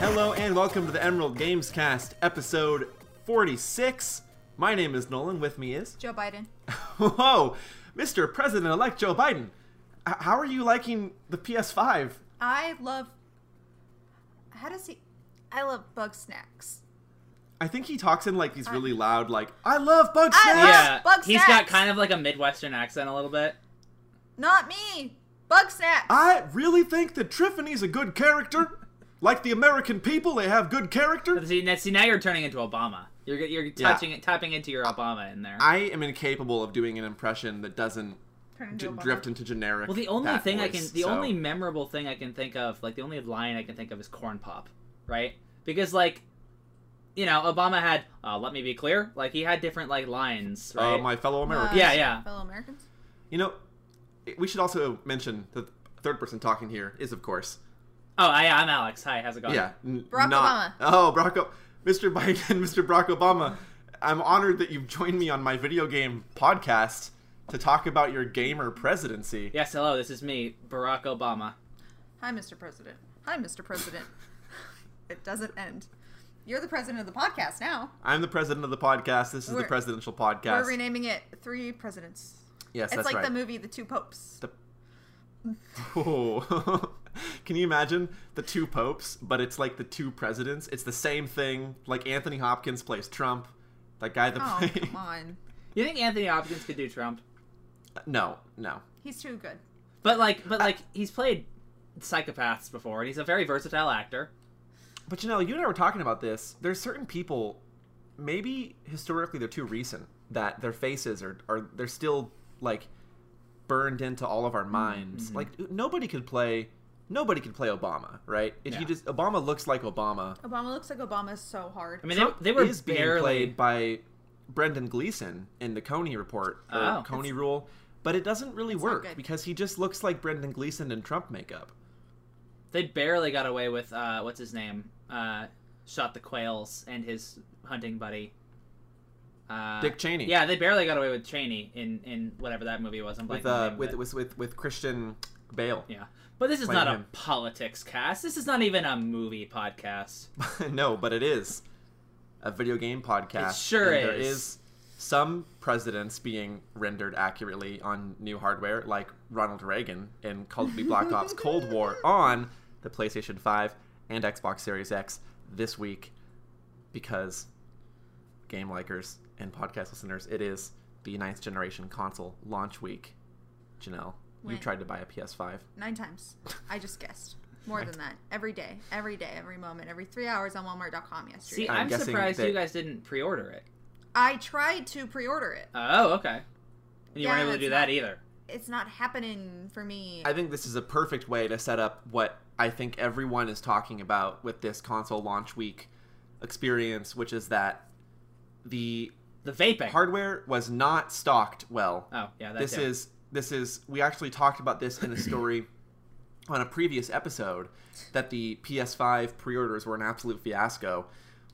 Hello and welcome to the Emerald Games Cast, episode 46. My name is Nolan. With me is. Joe Biden. Whoa! Mr. President elect Joe Biden. H- how are you liking the PS5? I love. How does he? I love bug snacks. I think he talks in like these really loud, like, I love bug I snacks! love- Yeah, Bug he's got snacks. kind of like a Midwestern accent a little bit. Not me. Bug snacks. I really think that Triffany's a good character. Like the American people, they have good character. See, now, see, now you're turning into Obama. You're you're touching it, tapping into your Obama in there. I am incapable of doing an impression that doesn't into Obama. drift into generic. well, the only that thing I can, the so- only memorable thing I can think of, like the only line I can think of is corn pop, right? Because like, you know, Obama had, uh, let me be clear, like he had different like lines, Uh, my fellow Uh, Americans. Yeah, yeah. Fellow Americans. You know, we should also mention that the third person talking here is, of course, oh, I, I'm Alex. Hi, how's it going? yeah, n- Barack not, Oh, Barack, O- Mr. Biden, Mr. Barack Obama. I'm honored that you've joined me on my video game podcast to talk about your gamer presidency. Yes, hello. This is me, Barack Obama. Hi, Mr. President. Hi, Mr. President. it doesn't end. You're the president of the podcast now. I'm the president of the podcast. This is the We're- presidential podcast. We're renaming it Three Presidents. yes, it's that's like right. the movie The Two Popes. The- Oh. Can you imagine the two popes, but it's like the two presidents? It's the same thing. Like Anthony Hopkins plays Trump. That guy that Oh, played. come on. You think Anthony Hopkins could do Trump? No, no. He's too good. But like, but like, he's played psychopaths before, and he's a very versatile actor. But you know, you and I were talking about this. There's certain people, maybe historically they're too recent, that their faces are, are they're still like burned into all of our minds. Mm-hmm. Like nobody could play, nobody could play Obama, right? If Yeah. you just Obama looks like Obama. Obama looks like Obama is so hard. I mean, Trump they, they were is being barely. played by Brendan Gleeson in the Comey Report or Oh. Comey Rule, but it doesn't really It's work because he just looks like Brendan Gleeson in Trump makeup. They barely got away with uh, what's his name? Uh, shot the quails and his hunting buddy. Uh, Dick Cheney. Yeah, they barely got away with Cheney in, in whatever that movie was. I'm with uh name with, it. with with with Christian Bale. yeah, but this is not him. a politics cast. This is not even a movie podcast. no, but it is a video game podcast. It sure and There is. is some presidents being rendered accurately on new hardware, like Ronald Reagan in Call of Duty Black Ops Cold War on the PlayStation 5 and Xbox Series X this week, because game likers and podcast listeners, it is the ninth generation console launch week. Janelle, you When? tried to buy a PS5. Nine times. I just guessed. More than that. Every day. Every day. Every moment. Every three hours on Walmart.com yesterday. See, I'm I'm, guessing surprised that- you guys didn't pre-order it. I tried to pre-order it. Oh, okay. And you Yeah, weren't able to it's do that not- either. It's not happening for me. I think this is a perfect way to set up what I think everyone is talking about with this console launch week experience, which is that the The vaping. hardware was not stocked well. oh, yeah. That this too. is this is we actually talked about this in a story on a previous episode that the PS5 pre-orders were an absolute fiasco.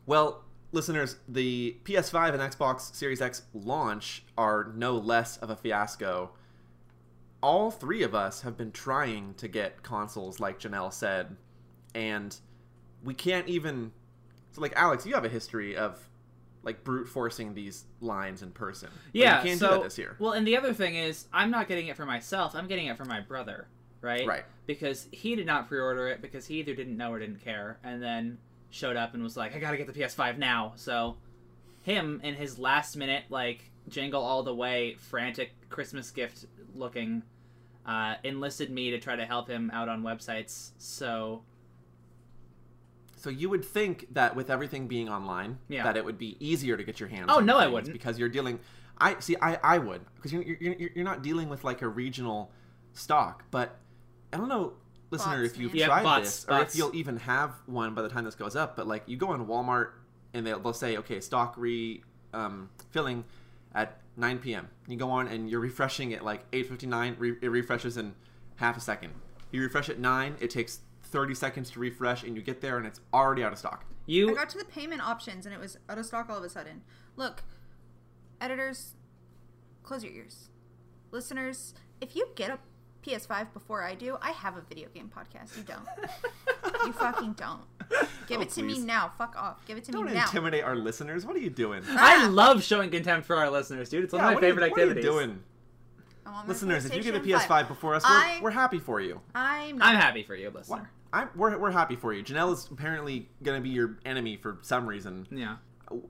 Well, listeners, the PS5 and Xbox Series X launch are no less of a fiasco. All three of us have been trying to get consoles like Janelle said, and we can't even so like Alex, you have a history of like brute forcing these lines in person. But Yeah, you can't so do that this year. well, and the other thing is, I'm not getting it for myself. I'm getting it for my brother, right? Right. Because he did not pre-order it because he either didn't know or didn't care, and then showed up and was like, "I gotta get the PS5 now." So, him in his last minute, like jingle all the way, frantic Christmas gift looking, uh, enlisted me to try to help him out on websites. So, So you would think that with everything being online, Yeah. that it would be easier to get your hands. Oh, on no, I wouldn't. because you're dealing. I see. I I would because you're, you're you're you're not dealing with like a regional stock. But I don't know, listener, Bots, if you've man. Yeah, tried bots, this or if you'll even have one by the time this goes up. But like you go on Walmart and they'll they'll say okay stock re um, filling at 9 p.m. You go on and you're refreshing at like 8:59. Re- it refreshes in half a second. You refresh at nine. It takes 30 seconds to refresh, and you get there and it's already out of stock. you I got to the payment options and it was out of stock all of a sudden. Look, editors, close your ears. Listeners, if you get a PS5 before I do, I have a video game podcast. You don't. you fucking don't. Give Oh, it to me now. Fuck off. Give it to Don't me now. intimidate our listeners. What are you doing? Ah. I love showing contempt for our listeners, dude. It's one Yeah, of my what are you- favorite what are you activities. doing? I want my Listeners, if you get a PS5 before us, we're, I- we're happy for you. I'm not. I'm happy for you, listener. I'm, we're, we're happy for you. Janelle is apparently going to be your enemy for some reason, Yeah.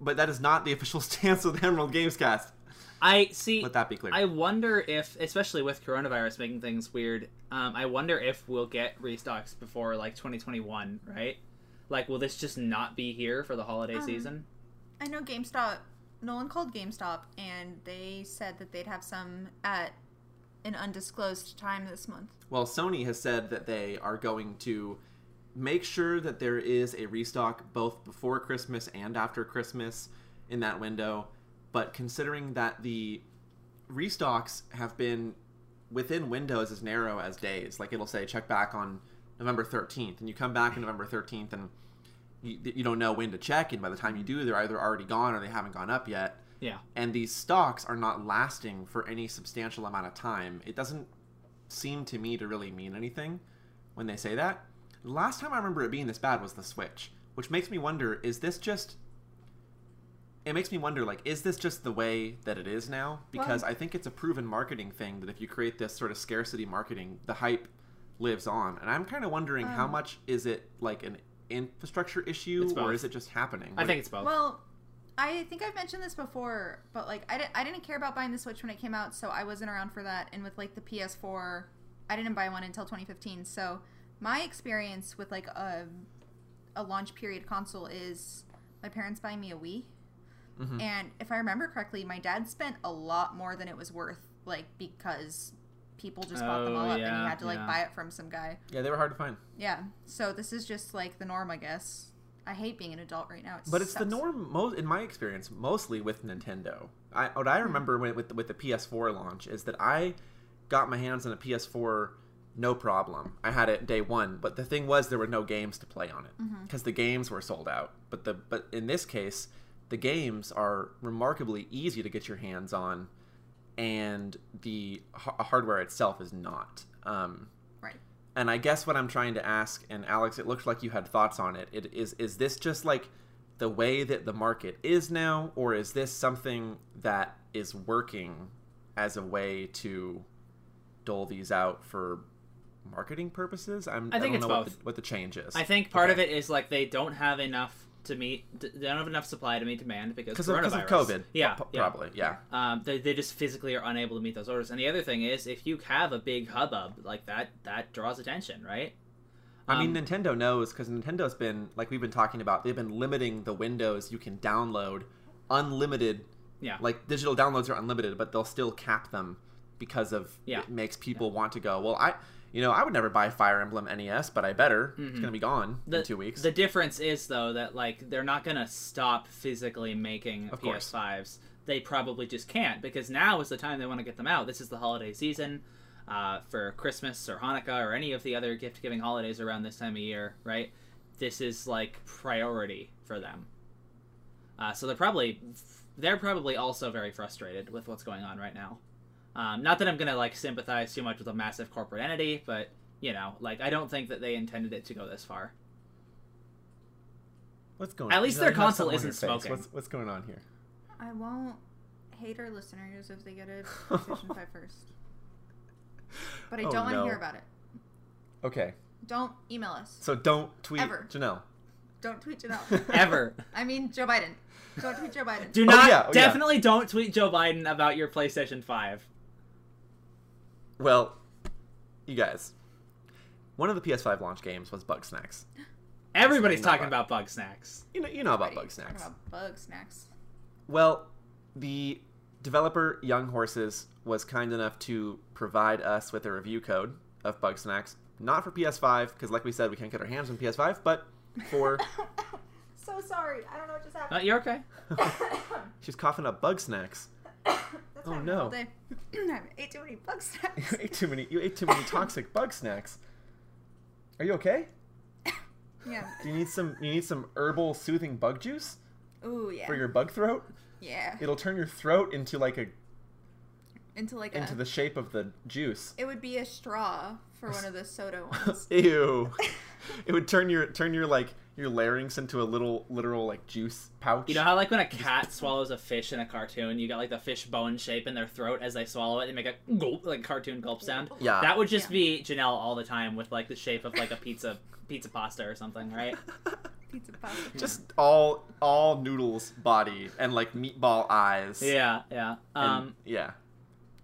but that is not the official stance of the Emerald Gamescast. I see. Let that be clear. I wonder if, especially with coronavirus making things weird, um, I wonder if we'll get restocks before like 2021, right? Like, will this just not be here for the holiday Um, season? I know GameStop. Nolan called GameStop, and they said that they'd have some at an undisclosed time this month. Well, Sony has said that they are going to make sure that there is a restock both before Christmas and after Christmas in that window. But considering that the restocks have been within windows as narrow as days, like it'll say check back on November 13th, and you come back on November 13th and you, you don't know when to check, and by the time you do, they're either already gone or they haven't gone up yet Yeah. and these stocks are not lasting for any substantial amount of time. It doesn't seem to me to really mean anything when they say that. The last time I remember it being this bad was the Switch, which makes me wonder is this just it makes me wonder like is this just the way that it is now because Well- I think it's a proven marketing thing that if you create this sort of scarcity marketing, the hype lives on. And I'm kind of wondering how Um, much is it like an infrastructure issue or is it just happening? I think it's both. Well, I think I've mentioned this before, but like I, di- I didn't care about buying the Switch when it came out, so I wasn't around for that. And with like the PS4, I didn't buy one until 2015. So my experience with like a a launch period console is my parents buying me a Wii, Mhm. and if I remember correctly, my dad spent a lot more than it was worth, like because people just bought them Oh, all up, and he had to like yeah. buy it from some guy. yeah, they were hard to find. Yeah. So this is just like the norm, I guess. I hate being an adult right now. It But it's the norm, most in my experience, mostly with Nintendo. I, what I remember when, with with the PS4 launch is that I got my hands on a PS4 no problem. I had it day one, but the thing was there were no games to play on it because the games were sold out. But the but in this case, the games are remarkably easy to get your hands on, and the ha- hardware itself is not. Um. And I guess what I'm trying to ask, and Alex, it looks like you had thoughts on it. It is is this just like the way that the market is now, or is this something that is working as a way to dole these out for marketing purposes? I'm, I think don't it's know what the, what the change is. I think part Okay. of it is like they don't have enough to meet. They don't have enough supply to meet demand because of, of. COVID. Yeah, pro- yeah. probably. Yeah. Um, they, they just physically are unable to meet those orders. And the other thing is, if you have a big hubbub like that, that draws attention, right? I mean, Um, Nintendo knows because Nintendo's been like we've been talking about. They've been limiting the windows you can download, unlimited. Yeah. Like digital downloads are unlimited, but they'll still cap them because of Yeah. it makes people want to go. Well, I, you know, I would never buy Fire Emblem NES, but I better. It's gonna be gone the, in two weeks. The difference is though that like they're not gonna stop physically making Of. PS5s. They probably just can't because now is the time they want to get them out. This is the holiday season. Uh, for Christmas or Hanukkah or any of the other gift giving holidays around this time of year, right? This is like priority for them. Uh, so they're probably they're probably also very frustrated with what's going on right now. Um, not that I'm gonna like sympathize too much with a massive corporate entity, but you know, like I don't think that they intended it to go this far. what's going? At on? least their know, you have console something on your isn't smoking. What's what's going on here? I won't hate our listeners if they get a PlayStation 5 first. But I Oh, don't want to no. hear about it. Okay, Don't email us. so don't tweet Ever. Janelle. Don't tweet Janelle. Ever. I mean, Joe Biden. Don't tweet Joe Biden. Do Oh, not yeah, oh, yeah. definitely don't tweet Joe Biden about your PlayStation 5. Well, you guys, one of the PS5 launch games was Bugsnax. Everybody's Something talking about- about bug snacks. You know, you know about Right, Bug talking Snacks. About bug snacks. Well, the developer Young Horses was kind enough to provide us with a review code of Bugsnax, not for PS5 because, like we said, we can't get our hands on PS5, but for so sorry. I don't know what just Uh, happened. you're okay. she's coughing up Bugsnax. Oh, no. all day. I ate too many bug snacks. you ate too many. You ate too many toxic Bugsnax. Are you okay? yeah. Do you need some? You need some herbal soothing bug juice Ooh, yeah. for your bug throat. yeah. It'll turn your throat into like a into like a into a. the shape of the juice. It would be a straw for one of the soda ones. Ew. it would turn your turn your like your larynx into a little literal like juice pouch. You know how like when a cat swallows a fish in a cartoon, you got like the fish bone shape in their throat as they swallow it, they make a gulp like cartoon gulp sound. Yeah. That would just Yeah. be Janelle all the time with like the shape of like a pizza pizza pasta or something, right? Pizza pasta. just all all noodles body and like meatball eyes. Yeah, yeah. And- Um, yeah. Yeah.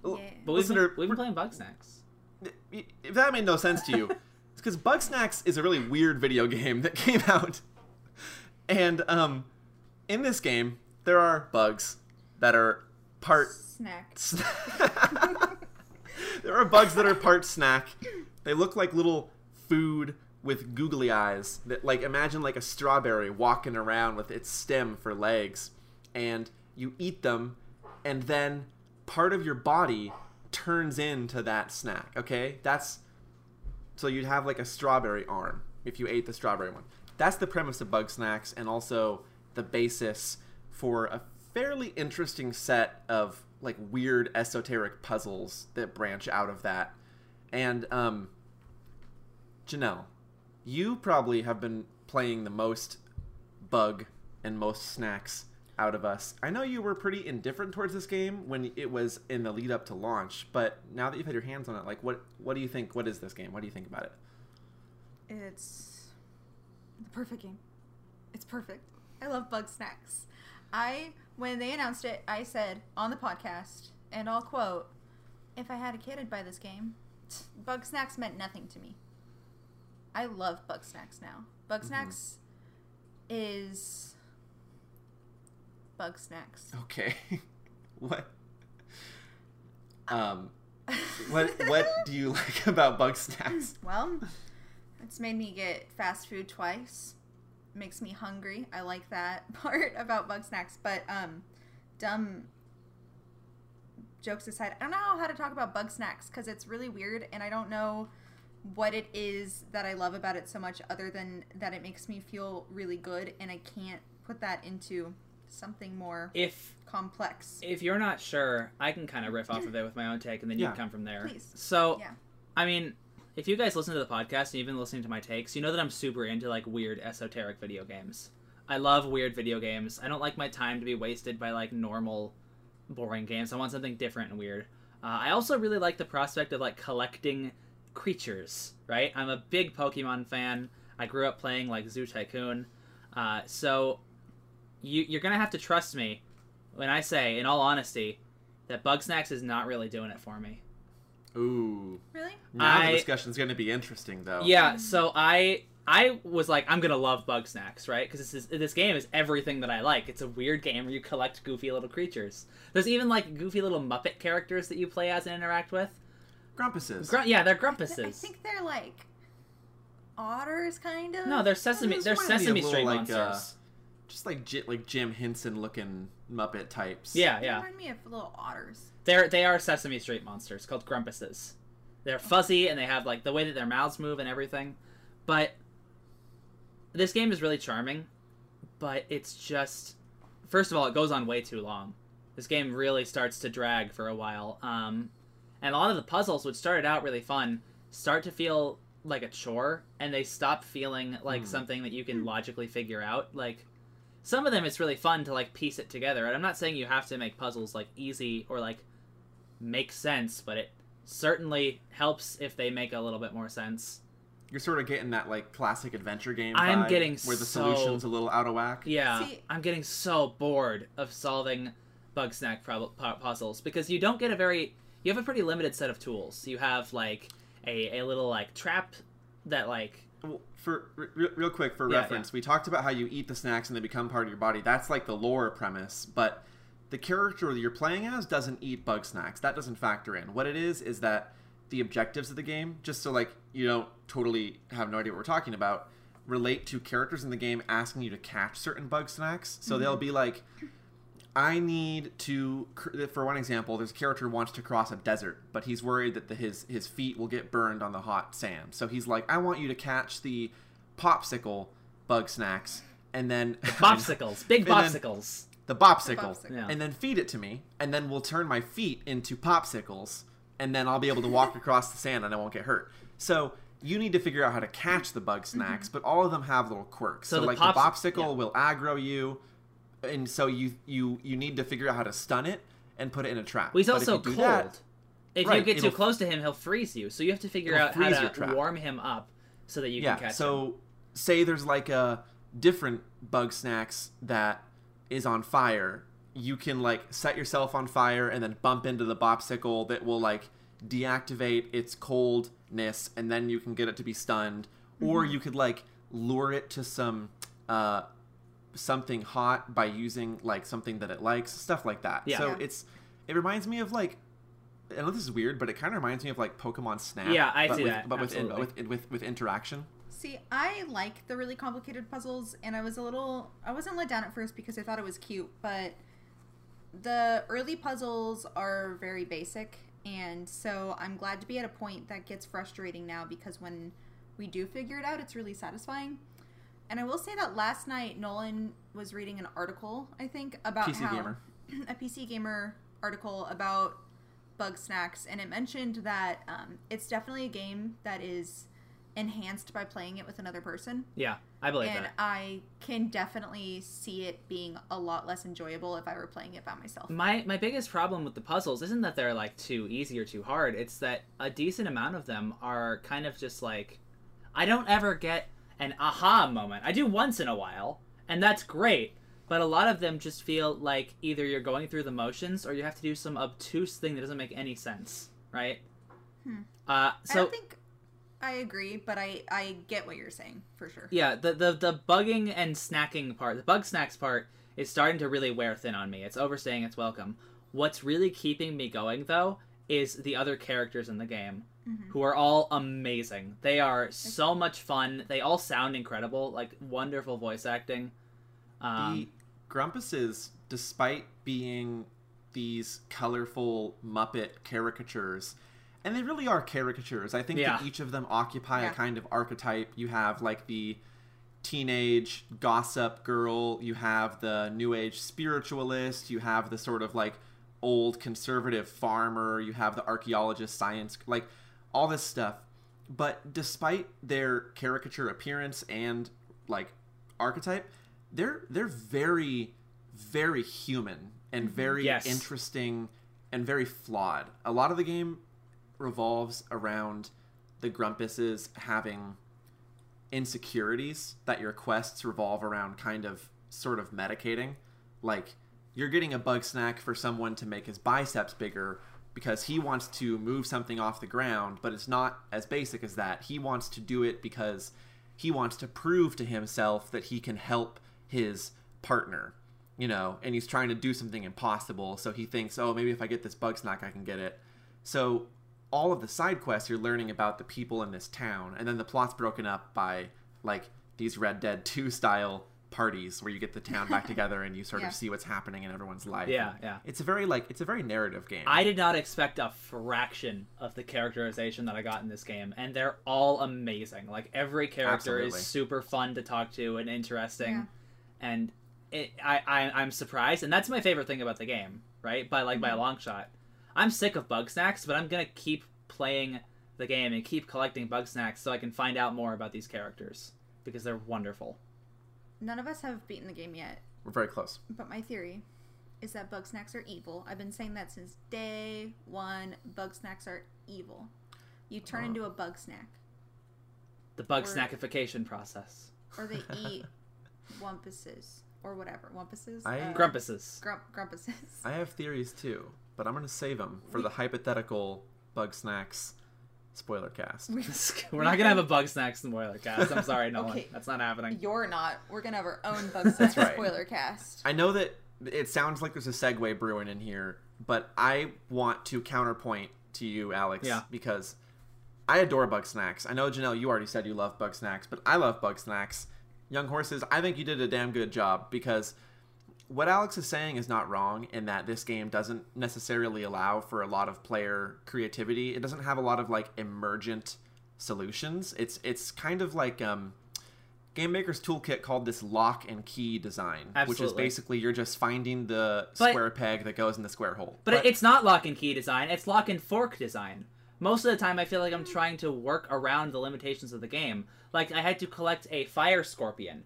but we've been, Listener, we've been playing Bugsnax. if that made no sense to you, it's because Bugsnax is a really weird video game that came out, and um, in this game there are bugs that are part. Snack. there are bugs that are part snack. They look like little food with googly eyes. That like imagine like a strawberry walking around with its stem for legs, and you eat them, and then part of your body turns into that snack. Okay, that's so you'd have like a strawberry arm if you ate the strawberry one. That's the premise of Bugsnax, and also the basis for a fairly interesting set of like weird esoteric puzzles that branch out of that. And um, Janelle, you probably have been playing the most bug and most snacks out of us. I know you were pretty indifferent towards this game when it was in the lead up to launch, but now that you've had your hands on it, like what what do you think? What is this game? What do you think about it? It's the perfect game. It's perfect. I love Bugsnax. I when they announced it, I said on the podcast, and I'll quote, "If I had a kid, I'd buy this game." Bugsnax meant nothing to me. I love Bugsnax now. Bug mm-hmm. Snacks is Bugsnax. Okay. what um what what do you like about bug snacks? Well, it's made me get fast food twice. Makes me hungry. I like that part about bug snacks. But um, dumb jokes aside, I don't know how to talk about bug snacks because it's really weird, and I don't know what it is that I love about it so much, other than that it makes me feel really good, and I can't put that into something more If complex. if you're not sure, I can kind of riff off of it with my own take, and then you Yeah. can come from there. Please. So, Yeah. I mean, if you guys listen to the podcast and you've been listening to my takes, you know that I'm super into like weird esoteric video games. I love weird video games. I don't like my time to be wasted by like normal, boring games. I want something different and weird. Uh, I also really like the prospect of like collecting creatures. Right? I'm a big Pokemon fan. I grew up playing like Zoo Tycoon. Uh, so you, you're gonna have to trust me when I say, in all honesty, that Bugsnax is not really doing it for me. Ooh. Really? Now I- the discussion's going to be interesting though. Yeah, mm. so I I was like, I'm gonna love Bugsnax, right? Because this is this game is everything that I like. It's a weird game where you collect goofy little creatures. There's even like goofy little Muppet characters that you play as and interact with. Grumpuses. Gru- yeah, they're grumpuses. I think they're like otters, kind of. No, they're Sesame. They're remind me Sesame little, Street like, uh, monsters. Just like J- like Jim Henson looking Muppet types. yeah, They yeah. remind me of little otters. They're they are Sesame Street monsters called Grumpuses. They're fuzzy and they have like the way that their mouths move and everything. But this game is really charming, but it's just first of all, it goes on way too long. This game really starts to drag for a while. Um, and a lot of the puzzles, which started out really fun, start to feel like a chore, and they stop feeling like Hmm. something that you can logically figure out. Like some of them, it's really fun to like piece it together. And I'm not saying you have to make puzzles like easy or like make sense, but it certainly helps if they make a little bit more sense. You're sort of getting that like classic adventure game. I'm vibe, getting where the so- solution's a little out of whack. Yeah, See- I'm getting so bored of solving bug snack prob- pu- puzzles because you don't get a very you have a pretty limited set of tools. You have like a, a little like trap that like Well, for re- real quick for Yeah, reference, we talked about how you eat the snacks and they become part of your body. That's like the lore premise, but the character that you're playing as doesn't eat bug snacks. That doesn't factor in. What it is is that the objectives of the game, just so like you don't totally have no idea what we're talking about, relate to characters in the game asking you to catch certain bug snacks. So mm-hmm. they'll be like, I need to, for one example, there's a character who wants to cross a desert, but he's worried that the, his his feet will get burned on the hot sand. So he's like, I want you to catch the popsicle bug snacks, and then popsicles, big And then- popsicles. the bopsicle, bopsicle. Yeah. and then feed it to me, and then we'll turn my feet into popsicles, and then I'll be able to walk across the sand and I won't get hurt. So you need to figure out how to catch the bug mm-hmm. snacks, but all of them have little quirks. So So, the like pops- the popsicle yeah. will aggro you, and so you you you need to figure out how to stun it and put it in a trap. Well, he's But also if cold. that- if you get too close to him, he'll freeze you. So you have to figure out how to warm him up so that you yeah. can catch him. so say there's like a different bug snacks that is on fire. You can like set yourself on fire and then bump into the bopsicle that will like deactivate its coldness and then you can get it to be stunned. Or Mm-hmm. you could like lure it to some uh something hot by using like something that it likes, stuff like that. Yeah. So Yeah. it's it reminds me of like I know this is weird, but it kind of reminds me of like Pokemon Snap. Yeah, I but see with, that, But with, in, with with with interaction. See, I like the really complicated puzzles, and I was a little. I wasn't let down at first because I thought it was cute, but the early puzzles are very basic, and so I'm glad to be at a point that gets frustrating now because when we do figure it out, it's really satisfying. And I will say that last night Nolan was reading an article, I think, about PC how Gamer. a PC Gamer article about bug snacks, and it mentioned that um, it's definitely a game that is enhanced by playing it with another person. yeah, I believe and that. And I can definitely see it being a lot less enjoyable if I were playing it by myself. My my biggest problem with the puzzles isn't that they're like too easy or too hard. It's that a decent amount of them are kind of just like I don't ever get an aha moment. I do once in a while, and that's great. But a lot of them just feel like either you're going through the motions or you have to do some obtuse thing that doesn't make any sense, right? Hmm. Uh, I so don't think I agree, but I I get what you're saying for sure. yeah, the, the the bugging and snacking part, the bug snacks part, is starting to really wear thin on me. It's overstaying its welcome. What's really keeping me going though is the other characters in the game, Mhm. who are all amazing. They are so much fun. They all sound incredible, like wonderful voice acting. Um, the Grumpuses, despite being these colorful Muppet caricatures, and they really are caricatures. I think Yeah. that each of them occupy Yeah. a kind of archetype. You have like the teenage gossip girl, you have the new age spiritualist, you have the sort of like old conservative farmer, you have the archaeologist science like all this stuff. But despite their caricature appearance and like archetype, they're they're very very human and mm-hmm. very Yes. interesting and very flawed. A lot of the game revolves around the Grumpuses having insecurities that your quests revolve around kind of sort of medicating. Like you're getting a bug snack for someone to make his biceps bigger because he wants to move something off the ground, but it's not as basic as that. He wants to do it because he wants to prove to himself that he can help his partner, you know, and he's trying to do something impossible. So he thinks, oh, maybe if I get this bug snack, I can get it. So all of the side quests, you're learning about the people in this town, and then the plot's broken up by like these Red Dead 2 style parties where you get the town back together and you sort Yeah. of see what's happening in everyone's life. Yeah, And yeah. It's a very like it's a very narrative game. I did not expect a fraction of the characterization that I got in this game, and they're all amazing. Like every character Absolutely. is super fun to talk to and interesting, Yeah. and it, I, I I'm surprised, and that's my favorite thing about the game, right? By like by a Mhm. long shot. I'm sick of bug snacks, but I'm gonna keep playing the game and keep collecting bug snacks so I can find out more about these characters because they're wonderful. None of us have beaten the game yet, We're very close. but my theory is that bug snacks are evil. I've been saying that since day one. Bug snacks are evil. You turn Uh. into a bug snack, The bug Or- snackification process. or they eat wumpuses or whatever. Wumpuses. I- Uh, Grumpuses. Grump, grumpuses. I have theories too, but I'm going to save them for the hypothetical bug snacks spoiler cast. We're not gonna have a bug snacks spoiler cast. I'm sorry, Nolan. Okay. That's not happening. You're not. We're gonna have our own bug snacks right. spoiler cast. I know that it sounds like there's a segue brewing in here, but I want to counterpoint to you, Alex, Yeah. because I adore bug snacks. I know Janelle, you already said you love bug snacks, but I love bug snacks. Young horses, I think you did a damn good job because what Alex is saying is not wrong in that this game doesn't necessarily allow for a lot of player creativity. It doesn't have a lot of like emergent solutions. It's it's kind of like um Game Maker's Toolkit called this lock and key design, which is basically you're just finding the But- square peg that goes in the square hole. But, it's not lock and key design, it's lock and fork design. Most of the time, I feel like I'm trying to work around the limitations of the game. Like, I had to collect a fire scorpion.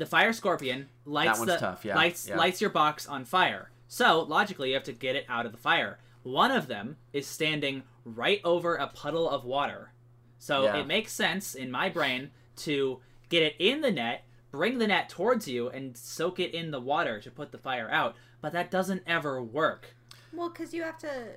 The fire scorpion lights one's the tough, yeah, lights yeah. lights your box on fire. So logically, you have to get it out of the fire. One of them is standing right over a puddle of water. So Yeah. it makes sense in my brain to get it in the net, bring the net towards you, and soak it in the water to put the fire out. But that doesn't ever work. Well, because you have to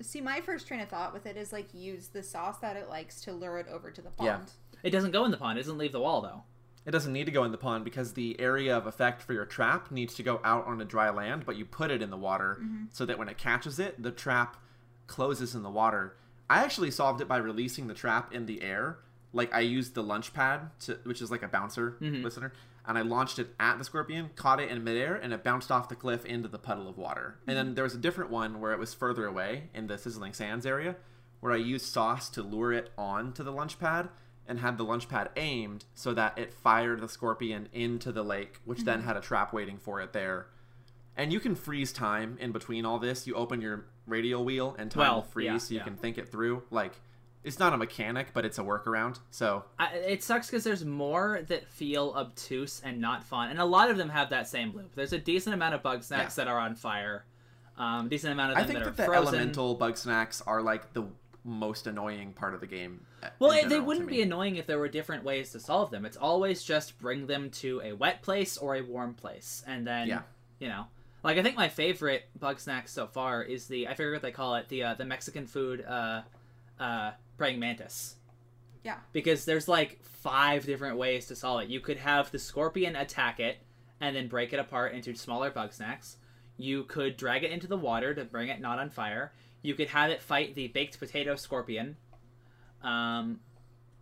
see. My first train of thought with it is like use the sauce that it likes to lure it over to the pond. Yeah. It doesn't go in the pond. It doesn't leave the wall though. It doesn't need to go in the pond because the area of effect for your trap needs to go out on a dry land, but you put it in the water Mm-hmm. so that when it catches it, the trap closes in the water. I actually solved it by releasing the trap in the air. Like I used the lunch pad, to, which is like a bouncer Mhm. listener, and I launched it at the scorpion, caught it in midair, and it bounced off the cliff into the puddle of water. And then there was a different one where it was further away in the sizzling sands area, where I used sauce to lure it onto the lunch pad and had the lunch pad aimed so that it fired the scorpion into the lake, which then had a trap waiting for it there. And you can freeze time in between all this. You open your radial wheel and time Well, will freeze yeah, so you yeah. can think it through. Like, it's not a mechanic, but it's a workaround. So, I, it sucks because there's more that feel obtuse and not fun, and a lot of them have that same loop. There's a decent amount of bug snacks that are on fire, um, decent amount of I think that, that are the frozen. elemental bug snacks are like the most annoying part of the game. uh, Well, in it, they wouldn't be annoying if there were different ways to solve them. It's always just bring them to a wet place or a warm place, and then Yeah. you know, like I think my favorite bug snack so far is the I forget what they call it the uh, the Mexican food uh, uh, praying mantis. Yeah. Because there's like five different ways to solve it. You could have the scorpion attack it and then break it apart into smaller bug snacks. You could drag it into the water to bring it not on fire. You could have it fight the baked potato scorpion. Um,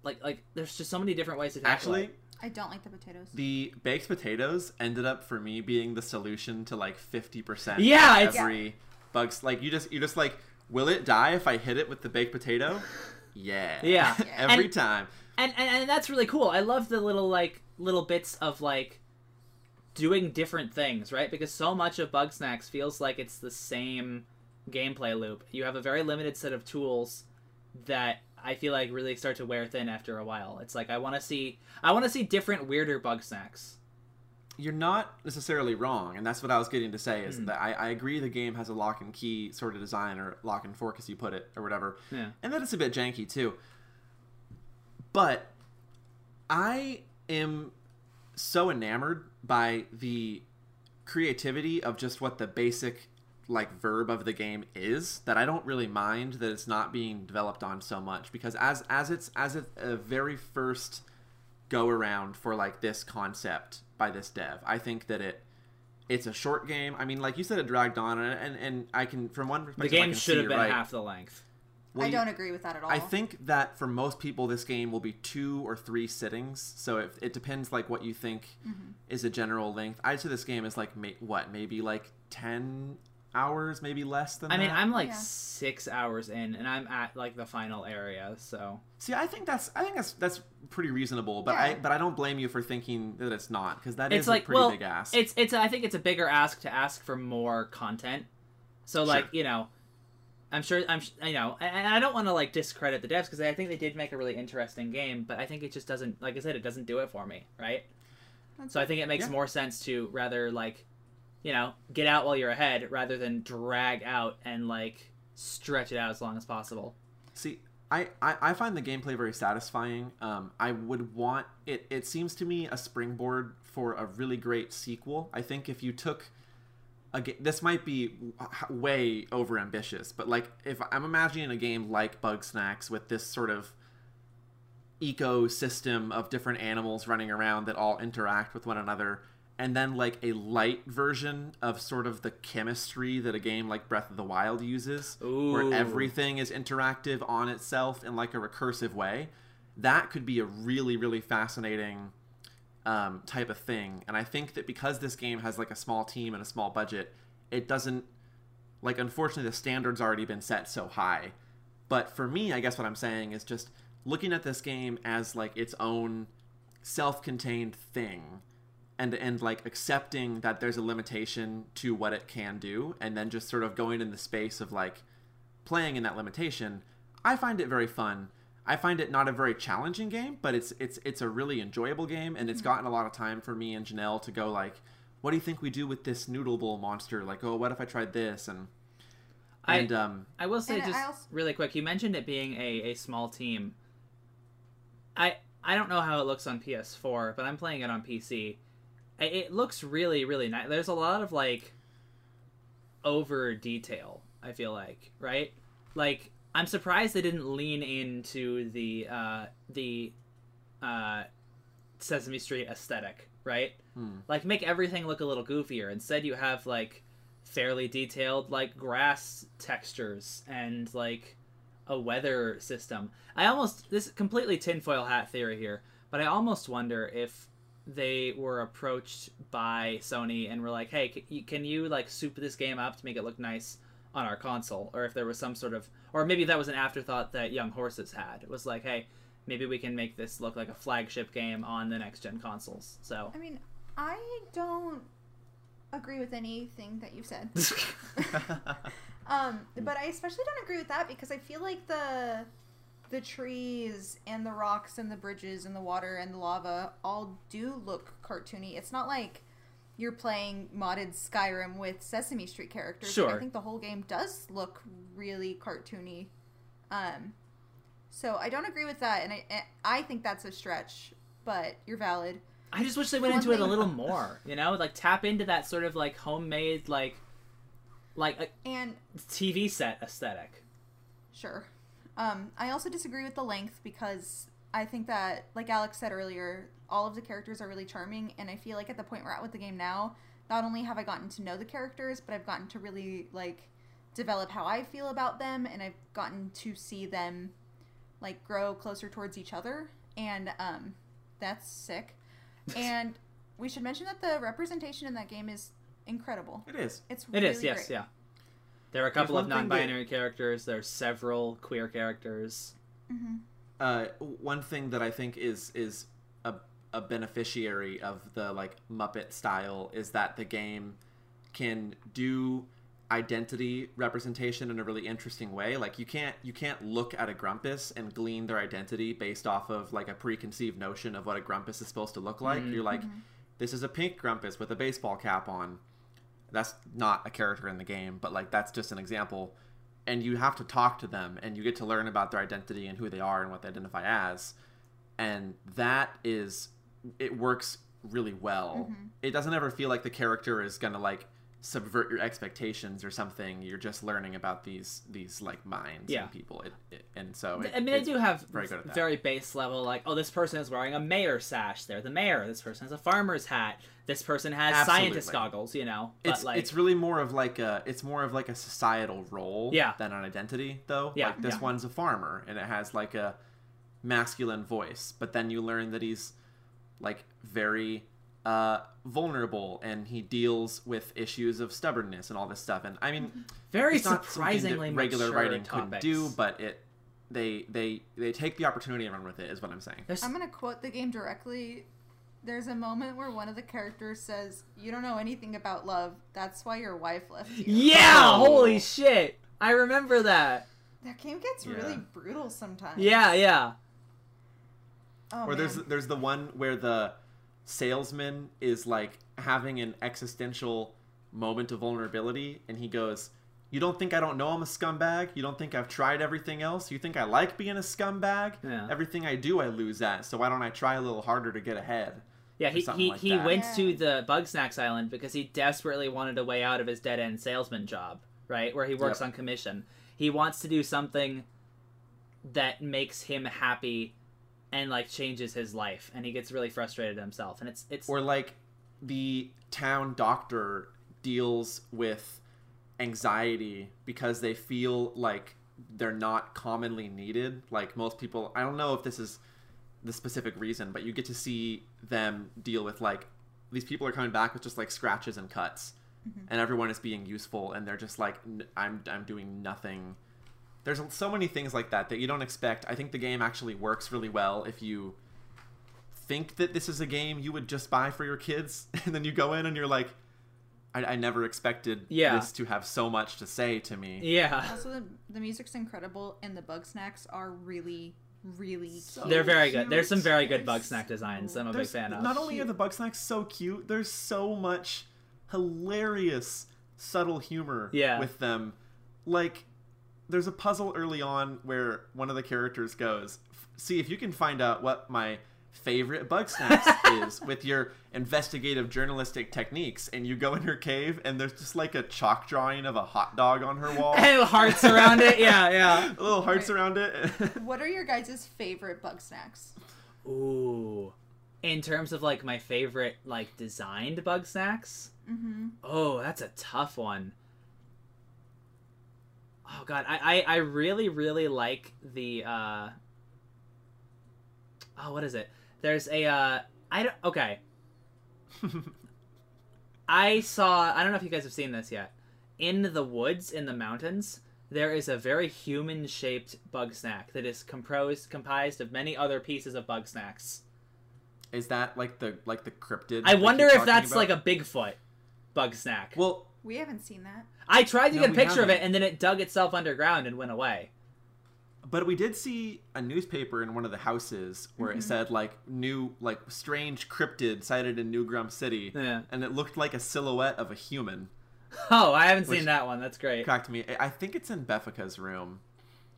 like like there's just so many different ways to tackle Actually, it. I don't like the potatoes. the baked potatoes ended up for me being the solution to like 50% Yeah, of it's- every bugs. Like, you just, you just like, will it die if I hit it with the baked potato? Yeah. Yeah. Every And- time. and, and and that's really cool. I love the little like little bits of like doing different things, right? Because so much of Bugsnax feels like it's the same gameplay loop. You have a very limited set of tools that I feel like really start to wear thin after a while. It's like I want to see I want to see different weirder Bugsnax. You're not necessarily wrong, and that's what I was getting to say. Is Hmm. that I, I agree the game has a lock and key sort of design, or lock and fork as you put it, or whatever, Yeah. and that it's a bit janky too. But I am so enamored by the creativity of just what the basic like verb of the game is that I don't really mind that it's not being developed on so much because as as it's as a, a very first go around for like this concept by this dev, I think that it it's a short game. I mean, like you said, it dragged on, and and, and I can from one The perspective, I game can should see have been right. half the length. Well, I don't agree with that at all. I think that for most people, this game will be two or three sittings. So it, it depends, like what you think Mm-hmm. is a general length. I'd say this game is like ma- what, maybe like ten hours, maybe less than. I mean. I'm like Yeah. 6 hours in and I'm at like the final area, so see. I think that's I think that's that's pretty reasonable. But I but I don't blame you for thinking that it's not because that is it's like a pretty well, big ask. it's it's I think it's a bigger ask to ask for more content. So like Sure. you know, I'm sure I'm you know, and and I don't want to like discredit the devs because I think they did make a really interesting game, but I think it just doesn't like I said it doesn't do it for me, right? That's So I think it makes Yeah. more sense to rather like, you know, get out while you're ahead rather than drag out and like stretch it out as long as possible. See, I, I, I find the gameplay very satisfying. Um, I would want it. It seems to me a springboard for a really great sequel. I think if you took a ga- this might be way over ambitious, but like if I'm imagining a game like Bugsnax with this sort of ecosystem of different animals running around that all interact with one another and then like a light version of sort of the chemistry that a game like Breath of the Wild uses Ooh. where everything is interactive on itself in like a recursive way that could be a really really fascinating um, type of thing and i think that because this game has like a small team and a small budget it doesn't like unfortunately the standards already been set so high but for me i guess what i'm saying is just looking at this game as like its own self-contained thing and and like accepting that there's a limitation to what it can do and then just sort of going in the space of like playing in that limitation i find it very fun i find it not a very challenging game but it's it's it's a really enjoyable game and it's gotten a lot of time for me and janelle to go like what do you think we do with this noodle bowl monster like oh what if i tried this and I- and um I will say just also- really quick. You mentioned it being a, a small team. I I don't know how it looks on PS4, but I'm playing it on PC. It looks really really nice. There's a lot of like over detail. I feel like right, like I'm surprised they didn't lean into the uh, the uh, Sesame Street aesthetic, right? hmm. like make everything look a little goofier instead you have like fairly detailed like grass textures and like a weather system i almost this completely tinfoil hat theory here but i almost wonder if they were approached by sony and were like hey can you, can you like soup this game up to make it look nice on our console? Or if there was some sort of or maybe that was an afterthought that young horses had. It was like hey maybe we can make this look like a flagship game on the next gen consoles. So I mean, I don't agree with anything that you've said. Um, but I especially don't agree with that because I feel like the the trees and the rocks and the bridges and the water and the lava all do look cartoony. It's not like you're playing modded Skyrim with Sesame Street characters. Sure. I think the whole game does look really cartoony. Um, so I don't agree with that, and I I think that's a stretch. But you're valid. I just wish they went One into it a little more, you know, like tap into that sort of like homemade, like, like a And TV set aesthetic. Sure. Um, I also disagree with the length because I think that, like Alex said earlier, all of the characters are really charming, and I feel like at the point we're at with the game now, not only have I gotten to know the characters, but I've gotten to really like develop how I feel about them, and I've gotten to see them like grow closer towards each other, and um, that's sick. And we should mention that the representation in that game is incredible. it is It's It is, really yes, great. yeah. There are a couple of one thing that- non-binary characters. There's several queer characters. hmm uh, one thing that I think is is a, a beneficiary of the like Muppet style is that the game can do identity representation in a really interesting way. Like you can't you can't look at a Grumpus and glean their identity based off of like a preconceived notion of what a Grumpus is supposed to look like. Mhm. You're like, this is a pink Grumpus with a baseball cap on. That's not a character in the game, but like that's just an example. And you have to talk to them and you get to learn about their identity and who they are and what they identify as. And that is it works really well. Mhm. it doesn't ever feel like the character is gonna like subvert your expectations or something you're just learning about these these like minds Yeah. and people it, it, and so it, I mean, they do have very good very base level, like, oh, this person is wearing a mayor sash. They're the mayor. This person has a farmer's hat. This person has Absolutely. scientist goggles. You know, but it's like, it's really more of like a it's more of like a societal role Yeah. than an identity though. Yeah, Like this yeah. one's a farmer and it has like a masculine voice, but then you learn that he's like very uh vulnerable and he deals with issues of stubbornness and all this stuff. And I mean very it's not surprisingly regular writing topics. could do, but it they they they take the opportunity and run with it is what I'm saying. There's, I'm gonna quote the game directly. There's a moment where one of the characters says, "You don't know anything about love. That's why your wife left you." yeah, Oh. holy shit! I remember that. That game gets Yeah. really brutal sometimes. Yeah, yeah. Oh, or there's there's the one where the salesman is like having an existential moment of vulnerability and he goes you don't think i don't know i'm a scumbag you don't think i've tried everything else you think i like being a scumbag Yeah. everything i do i lose at so why don't i try a little harder to get ahead Yeah, he something he, like he that. went Yeah. to the Bug Snacks Island because he desperately wanted a way out of his dead end salesman job, right? Where he works Yep. on commission. He wants to do something that makes him happy and like changes his life and he gets really frustrated himself and it's it's or like the town doctor deals with anxiety because they feel like they're not commonly needed. Like most people i don't know if this is the specific reason but you get to see them deal with like these people are coming back with just like scratches and cuts mm-hmm. and everyone is being useful and they're just like "N- i'm i'm doing nothing there's so many things like that that you don't expect i think the game actually works really well if you think that this is a game you would just buy for your kids, and then you go in and you're like, I, I never expected Yeah. this to have so much to say to me. Yeah. Also, the, the music's incredible, and the bug snacks are really, really So cute. They're very good. There's some very good bug snack designs. I'm a big fan of. Not only are the bug snacks so cute, there's so much hilarious, subtle humor Yeah. with them. Like, there's a puzzle early on where one of the characters goes, "See if you can find out what my favorite bug snacks is with your investigative journalistic techniques." And you go in her cave, and there's just like a chalk drawing of a hot dog on her wall, And hearts around it. Yeah, yeah. little hearts Right. around it. What are your guys' favorite bug snacks? Ooh. In terms of like my favorite like designed bug snacks, Mm-hmm. oh, that's a tough one. Oh god, I I, I really really like the uh Oh, what is it? There's a uh I don't okay. I saw I don't know if you guys have seen this yet. In the woods in the mountains, there is a very human shaped bug snack that is composed comprised of many other pieces of bug snacks. is that like the like the cryptid? I wonder if that's about? like a Bigfoot bug snack. well. We haven't seen that. I tried to No, get a we picture of it and then it dug itself underground and went away. But we did see a newspaper in one of the houses where Mm-hmm. it said like new like strange cryptid sighted in New Grum City, Yeah. and it looked like a silhouette of a human. Oh, I haven't seen that one. That's great. Cracked me. I I think it's in Beffica's room.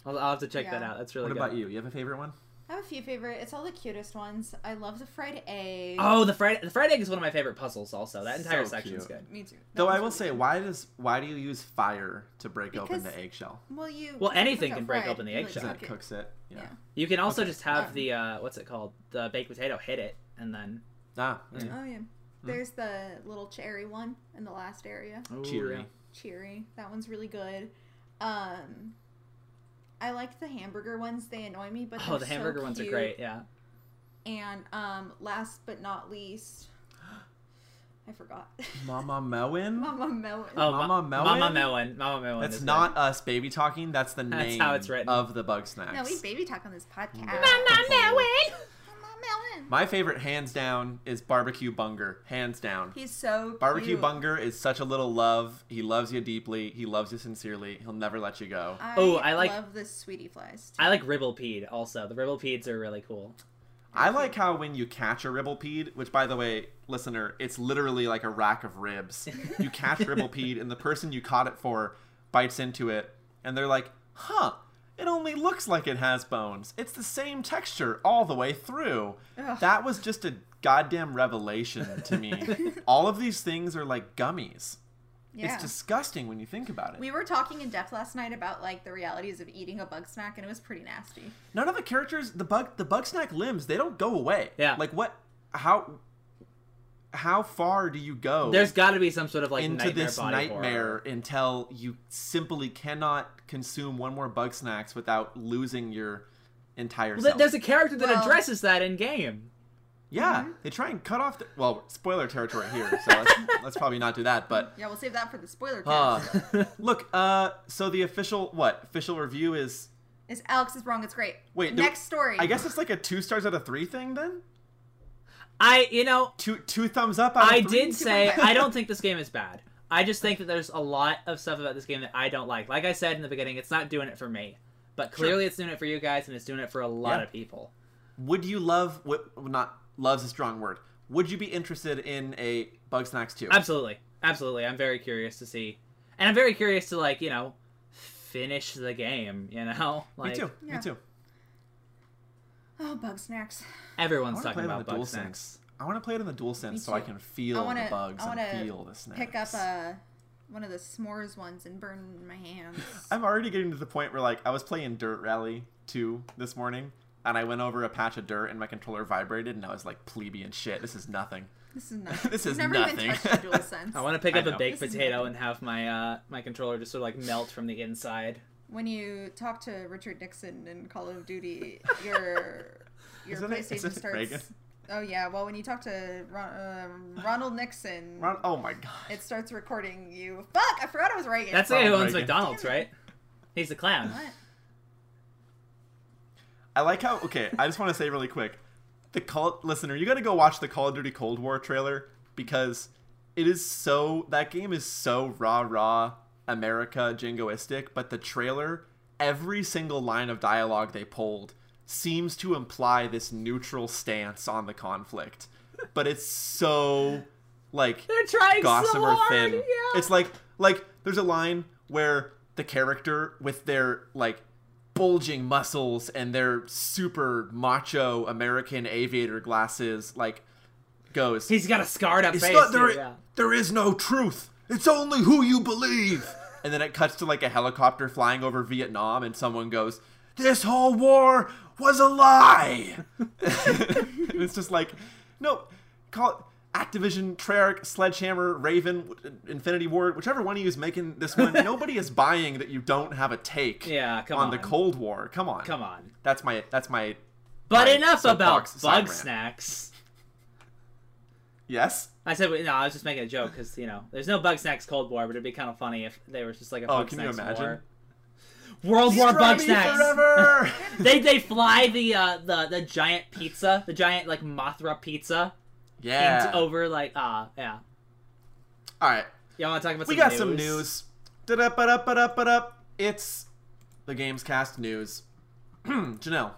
I'll, I'll have to check that out. That's really what good. about you? You have a favorite one? I have a few favorite. It's all the cutest ones. I love the fried egg. Oh, the fried the fried egg is one of my favorite puzzles. Also, that entire So section's cute. good. Me too. That Though I will really say, good. why does why do you use fire to break open the eggshell? Well, you. Well, anything can break fried, open the you, like, eggshell. Because it it. cooks it. Yeah. Yeah. You can also Okay. just have Um, the uh, what's it called? The baked potato hit it and then Ah, Yeah. Oh yeah. There's the little cherry one in the last area. Ooh, cheery. Cheery. That one's really good. Um, I like the hamburger ones. They annoy me, but Oh, they're the so hamburger ones are great. Yeah. And um, last but not least, I forgot. Mama Melon. Mama Melon. Oh, Mama Melon? Mama Melon. Mama Melon. That's is not us baby talking. That's the That's name how it's written. of the bug snacks. no, we baby talk on this podcast. Mama Melon. Mama Melon. My favorite, hands down, is barbecue bunger. Hands down. He's so Barbecue cute. Bunger is such a little love. He loves you deeply. He loves you sincerely. He'll never let you go. I Oh, I like- love the sweetie flies. I like Ribblepeed also. The Ribblepeeds are really cool. I like how when you catch a ribblepede, which by the way, listener, it's literally like a rack of ribs. You catch ribblepede, and the person you caught it for bites into it, and they're like, "Huh." It only looks like it has bones. It's the same texture all the way through. Ugh. That was just a goddamn revelation to me. all of these things are like gummies. Yeah. It's disgusting when you think about it. We were talking in depth last night about like the realities of eating a bug snack, and it was pretty nasty. None of the characters, the bug, the bug snack limbs, they don't go away. Yeah. Like what? How? How far do you go There's got to be some sort of like into nightmare this body nightmare horror. until you simply cannot consume one more bug snacks without losing your entire Well, self? there's a character that Well- addresses that in game. yeah, Mm-hmm. they try and cut off. The, well, spoiler territory here, so let's, let's probably not do that. But Yeah, we'll save that for the spoiler uh, look, uh, so the official what official review is? Is Alex is wrong? It's great. Wait, do- next story. I guess it's like a two stars out of three thing then. I, you know, Two two thumbs up. Out I three? did say I don't think this game is bad. I just think that there's a lot of stuff about this game that I don't like. Like I said in the beginning, it's not doing it for me. But clearly it's doing it for you guys and it's doing it for a lot Yeah. of people. Would you love what? Not love's a strong word. Would you be interested in a Bugsnax 2? Absolutely. Absolutely. I'm very curious to see. And I'm very curious to like, you know, finish the game, you know? Like Me too. Yeah. Me too. Oh, bug snacks. Everyone's talking play it on about the bug dual snacks. I want to play it in the DualSense so I can feel I wanna- the bugs I wanna and feel the snacks. Pick up a one of the s'mores ones and burn my hands. I'm already getting to the point where like I was playing Dirt Rally 2 this morning and I went over a patch of dirt and my controller vibrated and I was like plebeian shit. This is nothing. This is nothing. This I've is never nothing. even touched a dual. I want to pick up a baked This potato and have my uh my controller just sort of like melt from the inside. When you talk to Richard Nixon in Call of Duty, your your Isn't PlayStation it starts. Reagan? Oh yeah, well when you talk to Ron, uh, Ronald Nixon, Ron- oh my god. it starts recording you. Fuck! I forgot it was Reagan. That's the guy who owns Reagan. McDonald's, right? He's the clown. What? I like how okay, I just want to say really quick. the call listener, you got to go watch the Call of Duty Cold War trailer because it is so that game is so rah rah America jingoistic, but the trailer, every single line of dialogue they pulled seems to imply this neutral stance on the conflict. But it's so like They're trying so gossamer hard. thin. Yeah. It's like like there's a line where the character with their like bulging muscles and their super macho American aviator glasses like goes He's got a scarred up "It's face. not- there, yeah. there is no truth. It's only who you believe. And then it cuts to like a helicopter flying over Vietnam and someone goes, "This whole war was a lie." and it's just like, no, call it Activision, Treyarch, Sledgehammer, Raven, Infinity Ward, whichever one of you is making this one. nobody is buying that you don't have a take Yeah, come on, on the. Cold War. Come on, Come on. That's my that's my But my enough about bug snacks. Yes. I said no. I was just making a joke because you know there's no Bugsnax Cold War, but it'd be kind of funny if there was just like a Oh, bug can you imagine? war. World War Destroy bug me snacks. forever. they they fly the uh the the giant pizza, the giant like Mothra pizza, yeah. into over like ah yeah. All right. Y'all want to talk about We some got some news. Da-da-ba-da-ba-da-ba-da. It's the Gamescast news. Janelle,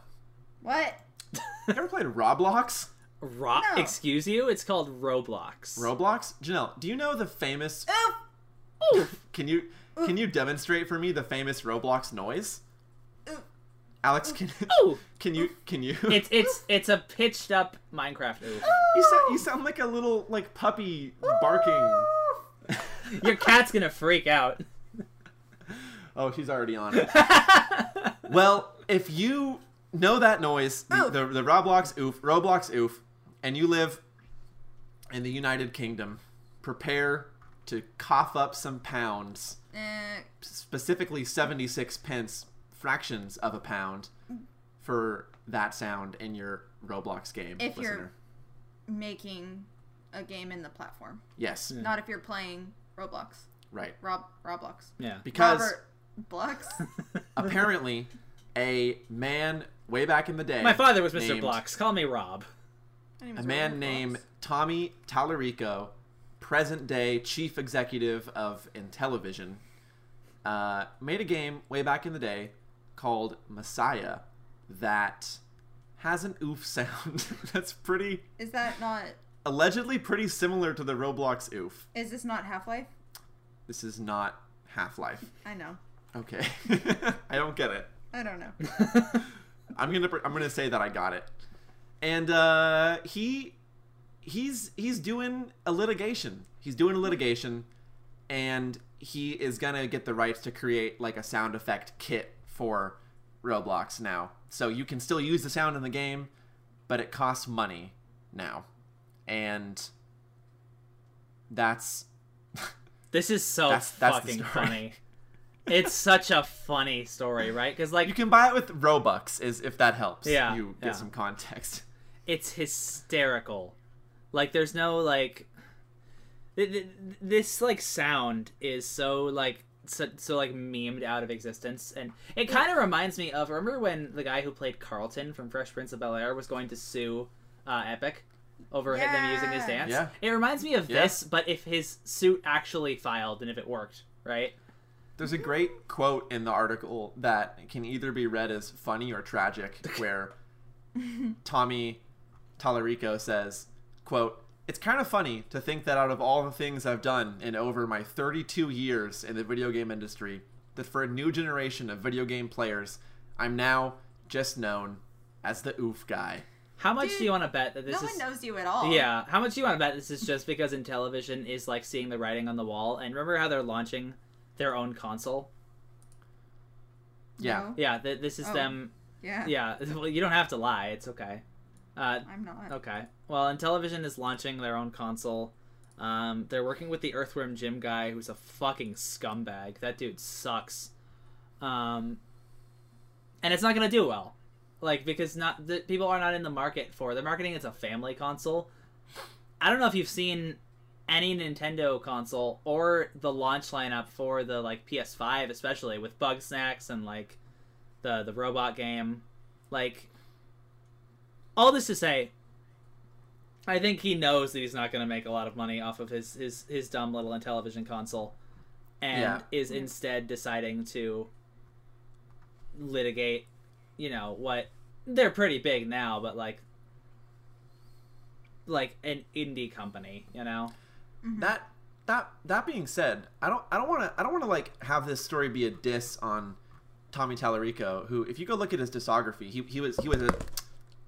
What? you ever played Roblox? Ro- No. Excuse you? It's called Roblox. Roblox? Janelle, do you know the famous Oof! Oof. Can you can you demonstrate for me the famous Roblox noise? Oof. Alex, can Ooh. can you can you It's it's it's a pitched up Minecraft. Oof. you sound you sound like a little like puppy barking. Your cat's gonna freak out. Oh, she's already on it. Well, if you know that noise, the, the, the Roblox oof, Roblox oof, and you live in the United Kingdom, prepare to cough up some pounds, Eh, specifically 76 pence, fractions of a pound, for that sound in your Roblox game. If you're- making a game in the platform, Yes, not if you're playing Roblox. right. Rob Roblox. Yeah. Because Robert Blocks. apparently, a man way back in the day. My father was Mr. Blocks. Call me Rob. A man named. Tommy Tallarico, present day chief executive of Intellivision, uh, made a game way back in the day called Messiah that has an oof sound that's pretty Is that not? allegedly pretty similar to the Roblox oof. Is this not Half Life? This is not Half-Life. I know. Okay. I don't get it. I don't know. I'm gonna I'm gonna say that I got it, and uh, he he's he's doing a litigation. He's doing a litigation, and he is gonna get the rights to create like a sound effect kit for Roblox now. So you can still use the sound in the game, but it costs money now, and that's This is so That's- that's fucking funny. It's such a funny story, right? Because like you can buy it with Robux, is if that helps. Yeah, you get yeah. some context. It's hysterical. Like there's no like th- th- this like sound is so like so, so like memed out of existence and it kind of reminds me of remember when the guy who played Carlton from Fresh Prince of Bel Air was going to sue uh, Epic over him them using his dance. Yeah. It reminds me of Yeah. this, but if his suit actually filed and if it worked, right? There's a great quote in the article that can either be read as funny or tragic, where Tommy Tallarico says, quote, It's kind of funny to think that out of all the things I've done in over my 32 years in the video game industry, that for a new generation of video game players, I'm now just known as the oof guy. How much do you want to bet that this no is one knows you at all. Yeah, how much do you want to bet this is just because Intellivision is like seeing the writing on the wall? And remember how they're launching their own console? Yeah. No? Yeah, th- this is Oh. them. Yeah. Yeah, well, you don't have to lie. It's okay. Uh, I'm not. okay. Well, Intellivision is launching their own console. Um, they're working with the Earthworm Jim guy, who's a fucking scumbag. That dude sucks. Um, and it's not gonna do well, like because not the people are not in the market for. They're marketing it's a family console. I don't know if you've seen any Nintendo console or the launch lineup for the like PS5, especially with Bugsnax and like the the robot game. Like all this to say, I think he knows that he's not going to make a lot of money off of his his his dumb little Intellivision console, and Yeah. is instead deciding to litigate. You know what? They're pretty big now, but like, like an indie company. You know. Mm-hmm. That that that being said, I don't I don't want to I don't want to like have this story be a diss on Tommy Tallarico, who if you go look at his discography, he he was he was a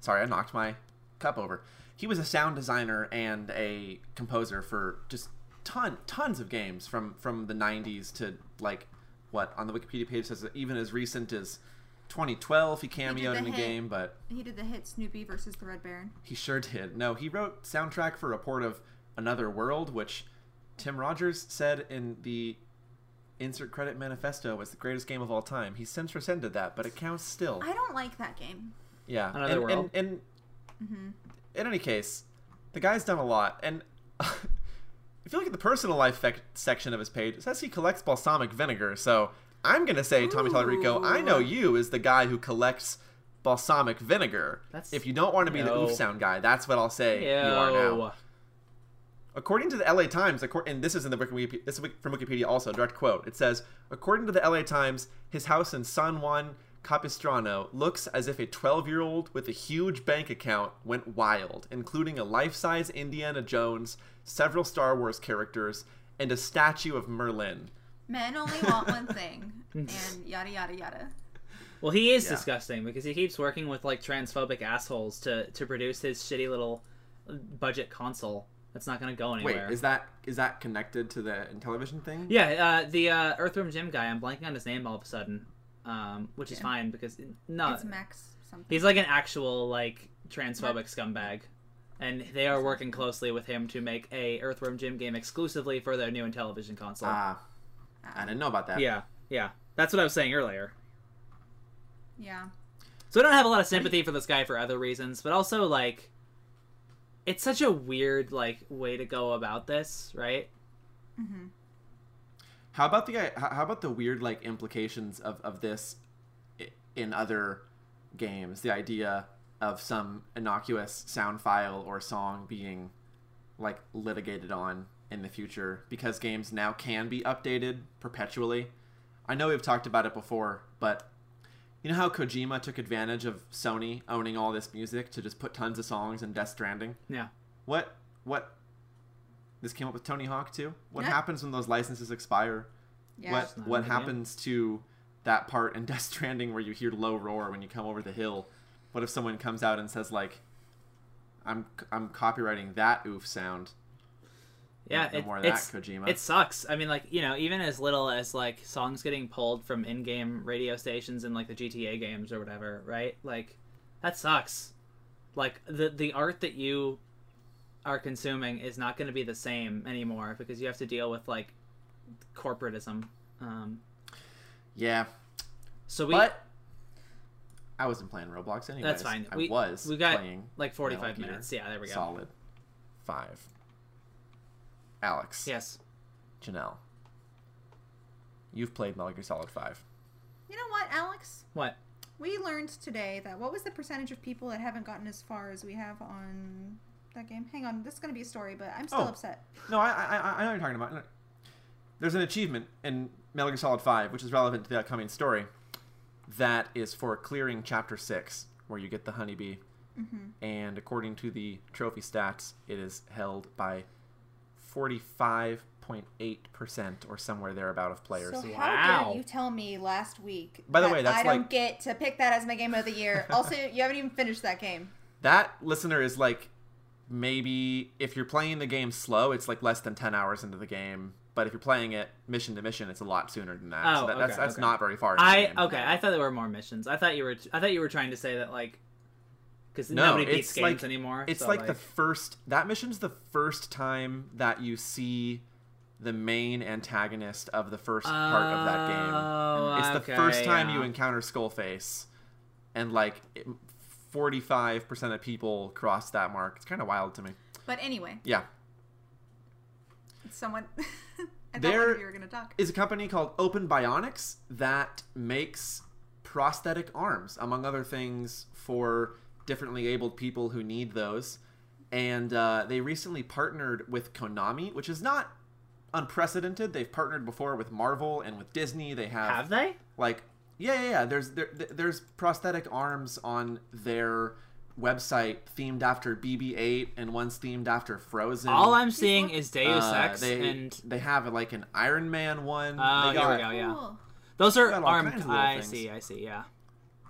sorry, I knocked my cup over. He was a sound designer and a composer for just ton tons of games from from the 90s to like what on the Wikipedia page says even as recent as 2012 he cameoed the in a hit. game, but He did the hit Snoopy versus the Red Baron. he sure did. No, he wrote soundtrack for Report of Another World, which Tim Rogers said in the insert credit manifesto was the greatest game of all time. He since rescinded that, but it counts still. I don't like that game. Yeah. Another and, World. And, and hmm in any case, the guy's done a lot. And if you look at the personal life fec- section of his page, it says he collects balsamic vinegar. So I'm going to say, Tommy Tallarico, I know you as the guy who collects balsamic vinegar. That's- if you don't want to be the oof sound guy, that's what I'll say Ew. you are now. According to the LA Times, and this is in the Wiki, this is from Wikipedia also, direct quote. It says, according to the LA Times, his house in San Juan Capistrano looks as if a 12-year-old with a huge bank account went wild, including a life-size Indiana Jones, several Star Wars characters, and a statue of Merlin. Men only want one thing, and yada yada yada. Well, he is Yeah. disgusting because he keeps working with like transphobic assholes to to produce his shitty little budget console that's not going to go anywhere. Wait, anywhere. is that is that connected to the television thing? Yeah, uh, the uh, Earthworm Jim guy. I'm blanking on his name all of a sudden, um, which is fine because no, It's Max something. he's like an actual like transphobic scumbag, and they are working closely with him to make a Earthworm Jim game exclusively for their new Intellivision console. Ah, I didn't know about that. yeah, yeah, that's what I was saying earlier. yeah. So I don't have a lot of sympathy for this guy for other reasons, but also like it's such a weird like way to go about this, right? hmm How about the uh, how how about the weird like implications of of this in other games? The idea of some innocuous sound file or song being like litigated on in the future because games now can be updated perpetually. I know we've talked about it before, but you know how Kojima took advantage of Sony owning all this music to just put tons of songs in Death Stranding? Yeah. What what this came up with Tony Hawk too? What Yeah. happens when those licenses expire? Yeah. what what in the game. happens to that part in Death Stranding where you hear low roar when you come over the hill? What if someone comes out and says like, "I'm I'm copywriting that oof sound"? Yeah, no it, more of that, it's, Kojima. it sucks. I mean, like you know, even as little as like songs getting pulled from in-game radio stations in like the GTA games or whatever, right? Like that sucks. Like the the art that you are consuming is not going to be the same anymore because you have to deal with like corporatism. Um, yeah, so we but I wasn't playing Roblox anyways. That's fine. I We- was we got, playing like 45 Metal Gear minutes. Yeah, there we go. Solid Five. Alex, Yes. Janelle, you've played Metal Gear Solid Five. You know what, Alex? What? We learned today that what was the percentage of people that haven't gotten as far as we have on that game? Hang on, this is going to be a story, but I'm still Oh. upset. No, I, I, I I know what you're talking about. There's an achievement in Metal Gear Solid 5, which is relevant to the upcoming story, that is for clearing Chapter 6, where you get the honeybee. hmm And according to the trophy stats, it is held by 45.8% or somewhere thereabout of players. So Wow. how dare you tell me last week? By the that way, that's I don't get to pick that as my game of the year. also, you haven't even finished that game. that listener is like maybe if you're playing the game slow, it's like less than 10 hours into the game. But if you're playing it mission to mission, it's a lot sooner than that. Oh, so that, okay, that's that's okay. not very far. I okay. I thought there were more missions. I thought you were. I thought you were trying to say that like because no, nobody beats games like, anymore. It's so like, like, the first that mission's the first time that you see the main antagonist of the first oh, part of that game. Oh, it's the first time yeah. you encounter Skullface, and like it, 45% of people cross that mark. It's kind of wild to me. But anyway. Yeah. Someone. I there you were going to talk. Is a company called Open Bionics that makes prosthetic arms, among other things, for differently abled people who need those. And uh, they recently partnered with Konami, which is not unprecedented. They've partnered before with Marvel and with Disney. They have. Have they? Like yeah, yeah, yeah. There's there, there's prosthetic arms on their website themed after BB-8, and one's themed after Frozen. All I'm seeing is Deus Uh, Ex, they, and they have like an Iron Man one. Oh, They here we go. yeah. Cool. those are got armed. kinds of little I things. see. I see. Yeah.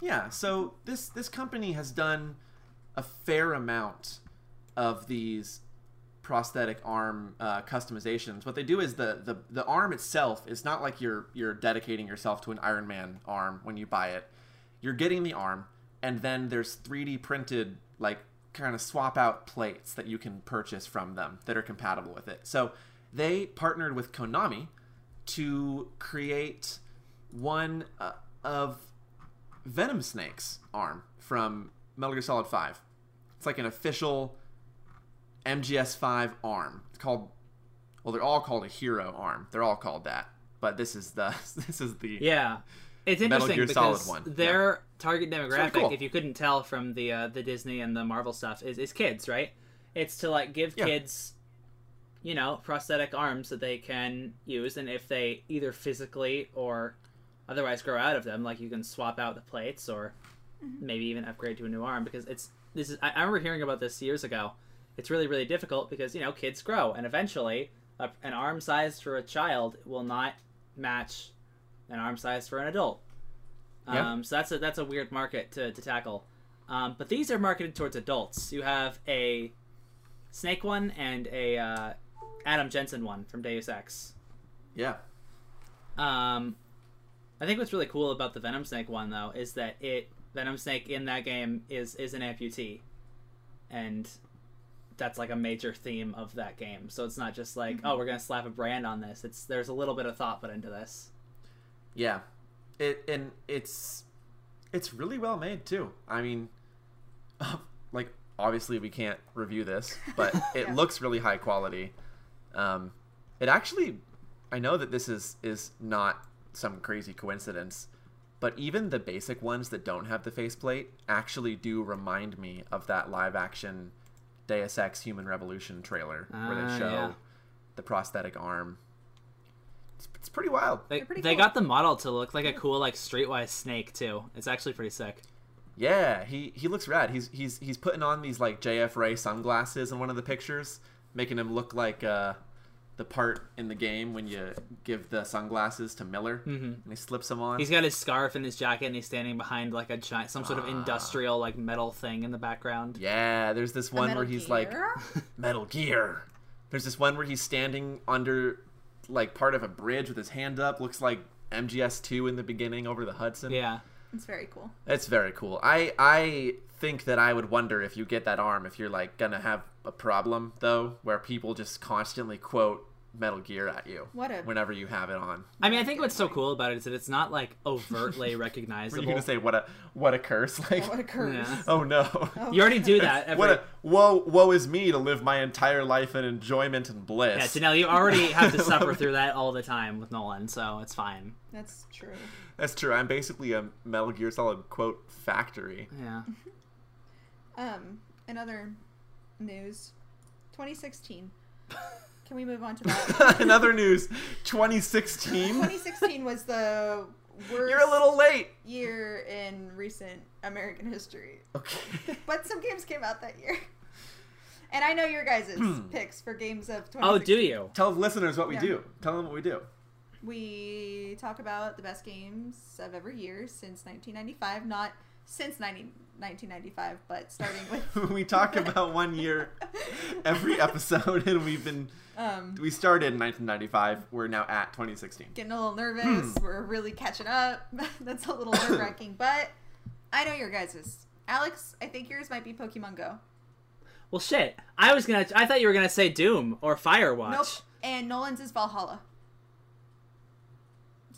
Yeah, so this this company has done a fair amount of these prosthetic arm uh, customizations. What they do is the, the the arm itself is not like you're you're dedicating yourself to an Iron Man arm when you buy it. You're getting the arm, and then there's 3D printed like kind of swap out plates that you can purchase from them that are compatible with it. So they partnered with Konami to create one uh, of Venom Snake's arm from Metal Gear Solid 5. It's like an official MGS5 arm. It's called well, they're all called a hero arm. They're all called that. But this is the this is the Yeah. It's Metal interesting Gear Solid because one, their target demographic, cool. if you couldn't tell from the uh, the Disney and the Marvel stuff, is, is kids, right? It's to like give Yeah. kids, you know, prosthetic arms that they can use, and if they either physically or otherwise grow out of them, like you can swap out the plates or maybe even upgrade to a new arm because it's this is I, I remember hearing about this years ago. It's really really difficult because you know kids grow and eventually a, an arm size for a child will not match an arm size for an adult. Yeah. Um, so that's a that's a weird market to, to tackle. Um, but these are marketed towards adults. You have a Snake one and a uh, Adam Jensen one from Deus Ex. yeah. Um, I think what's really cool about the Venom Snake one though is that it Venom Snake in that game is is an amputee, and that's like a major theme of that game. So it's not just like oh we're gonna slap a brand on this. It's there's a little bit of thought put into this. Yeah. It and it's it's really well made too. I mean like obviously we can't review this, but it Yeah. looks really high quality. Um it actually I know that this is is not some crazy coincidence, but even the basic ones that don't have the faceplate actually do remind me of that live action Deus Ex Human Revolution trailer where Ah, they show yeah. the prosthetic arm. It's, it's pretty wild. They, pretty they cool. got the model to look like a cool like streetwise snake too. It's actually pretty sick. Yeah, he he looks rad. He's he's he's putting on these like JF Ray sunglasses in one of the pictures, making him look like uh, the part in the game when you give the sunglasses to Miller Mhm. and he slips them on. He's got his scarf and his jacket, and he's standing behind like a giant, some sort of Ah. industrial like metal thing in the background. yeah, there's this one where he's like Metal Gear. There's this one where he's standing under like part of a bridge with his hand up. Looks like MGS2 in the beginning over the Hudson. Yeah, It's very cool. It's very cool. I I think that I would wonder if you get that arm if you're like gonna have a problem though, where people just constantly quote Metal Gear at you What a whenever you have it on. I mean, I think what's so cool about it is that it's not like overtly Were recognizable. you gonna say what a what a curse? Like what a curse. Yeah. oh no. Oh. You already do that. Every... What a woe woe is me to live my entire life in enjoyment and bliss. Yeah, Janelle, you already have to suffer through that all the time with Nolan, so it's fine. That's true. That's true. I'm basically a Metal Gear Solid quote factory. Yeah. Um, in other news, 2016. Can we move on to that? In other news, 2016. 2016 was the worst You're a little late. year in recent American history. Okay. But some games came out that year. And I know your guys' Hmm. picks for games of 2016. Oh, do you? Tell listeners what we Yeah. do. Tell them what we do. We talk about the best games of every year since 1995. Not since 90, 1995, but starting with. we talk about one year every episode, and we've been Um, we started in 1995. We're now at 2016. getting a little Hmm. nervous. We're really catching up. That's a little nerve wracking, but I know your guys's. Alex, I think yours might be Pokemon Go. Well, shit. I was gonna. I thought you were gonna say Doom or Firewatch. Nope. And Nolan's is Valhalla.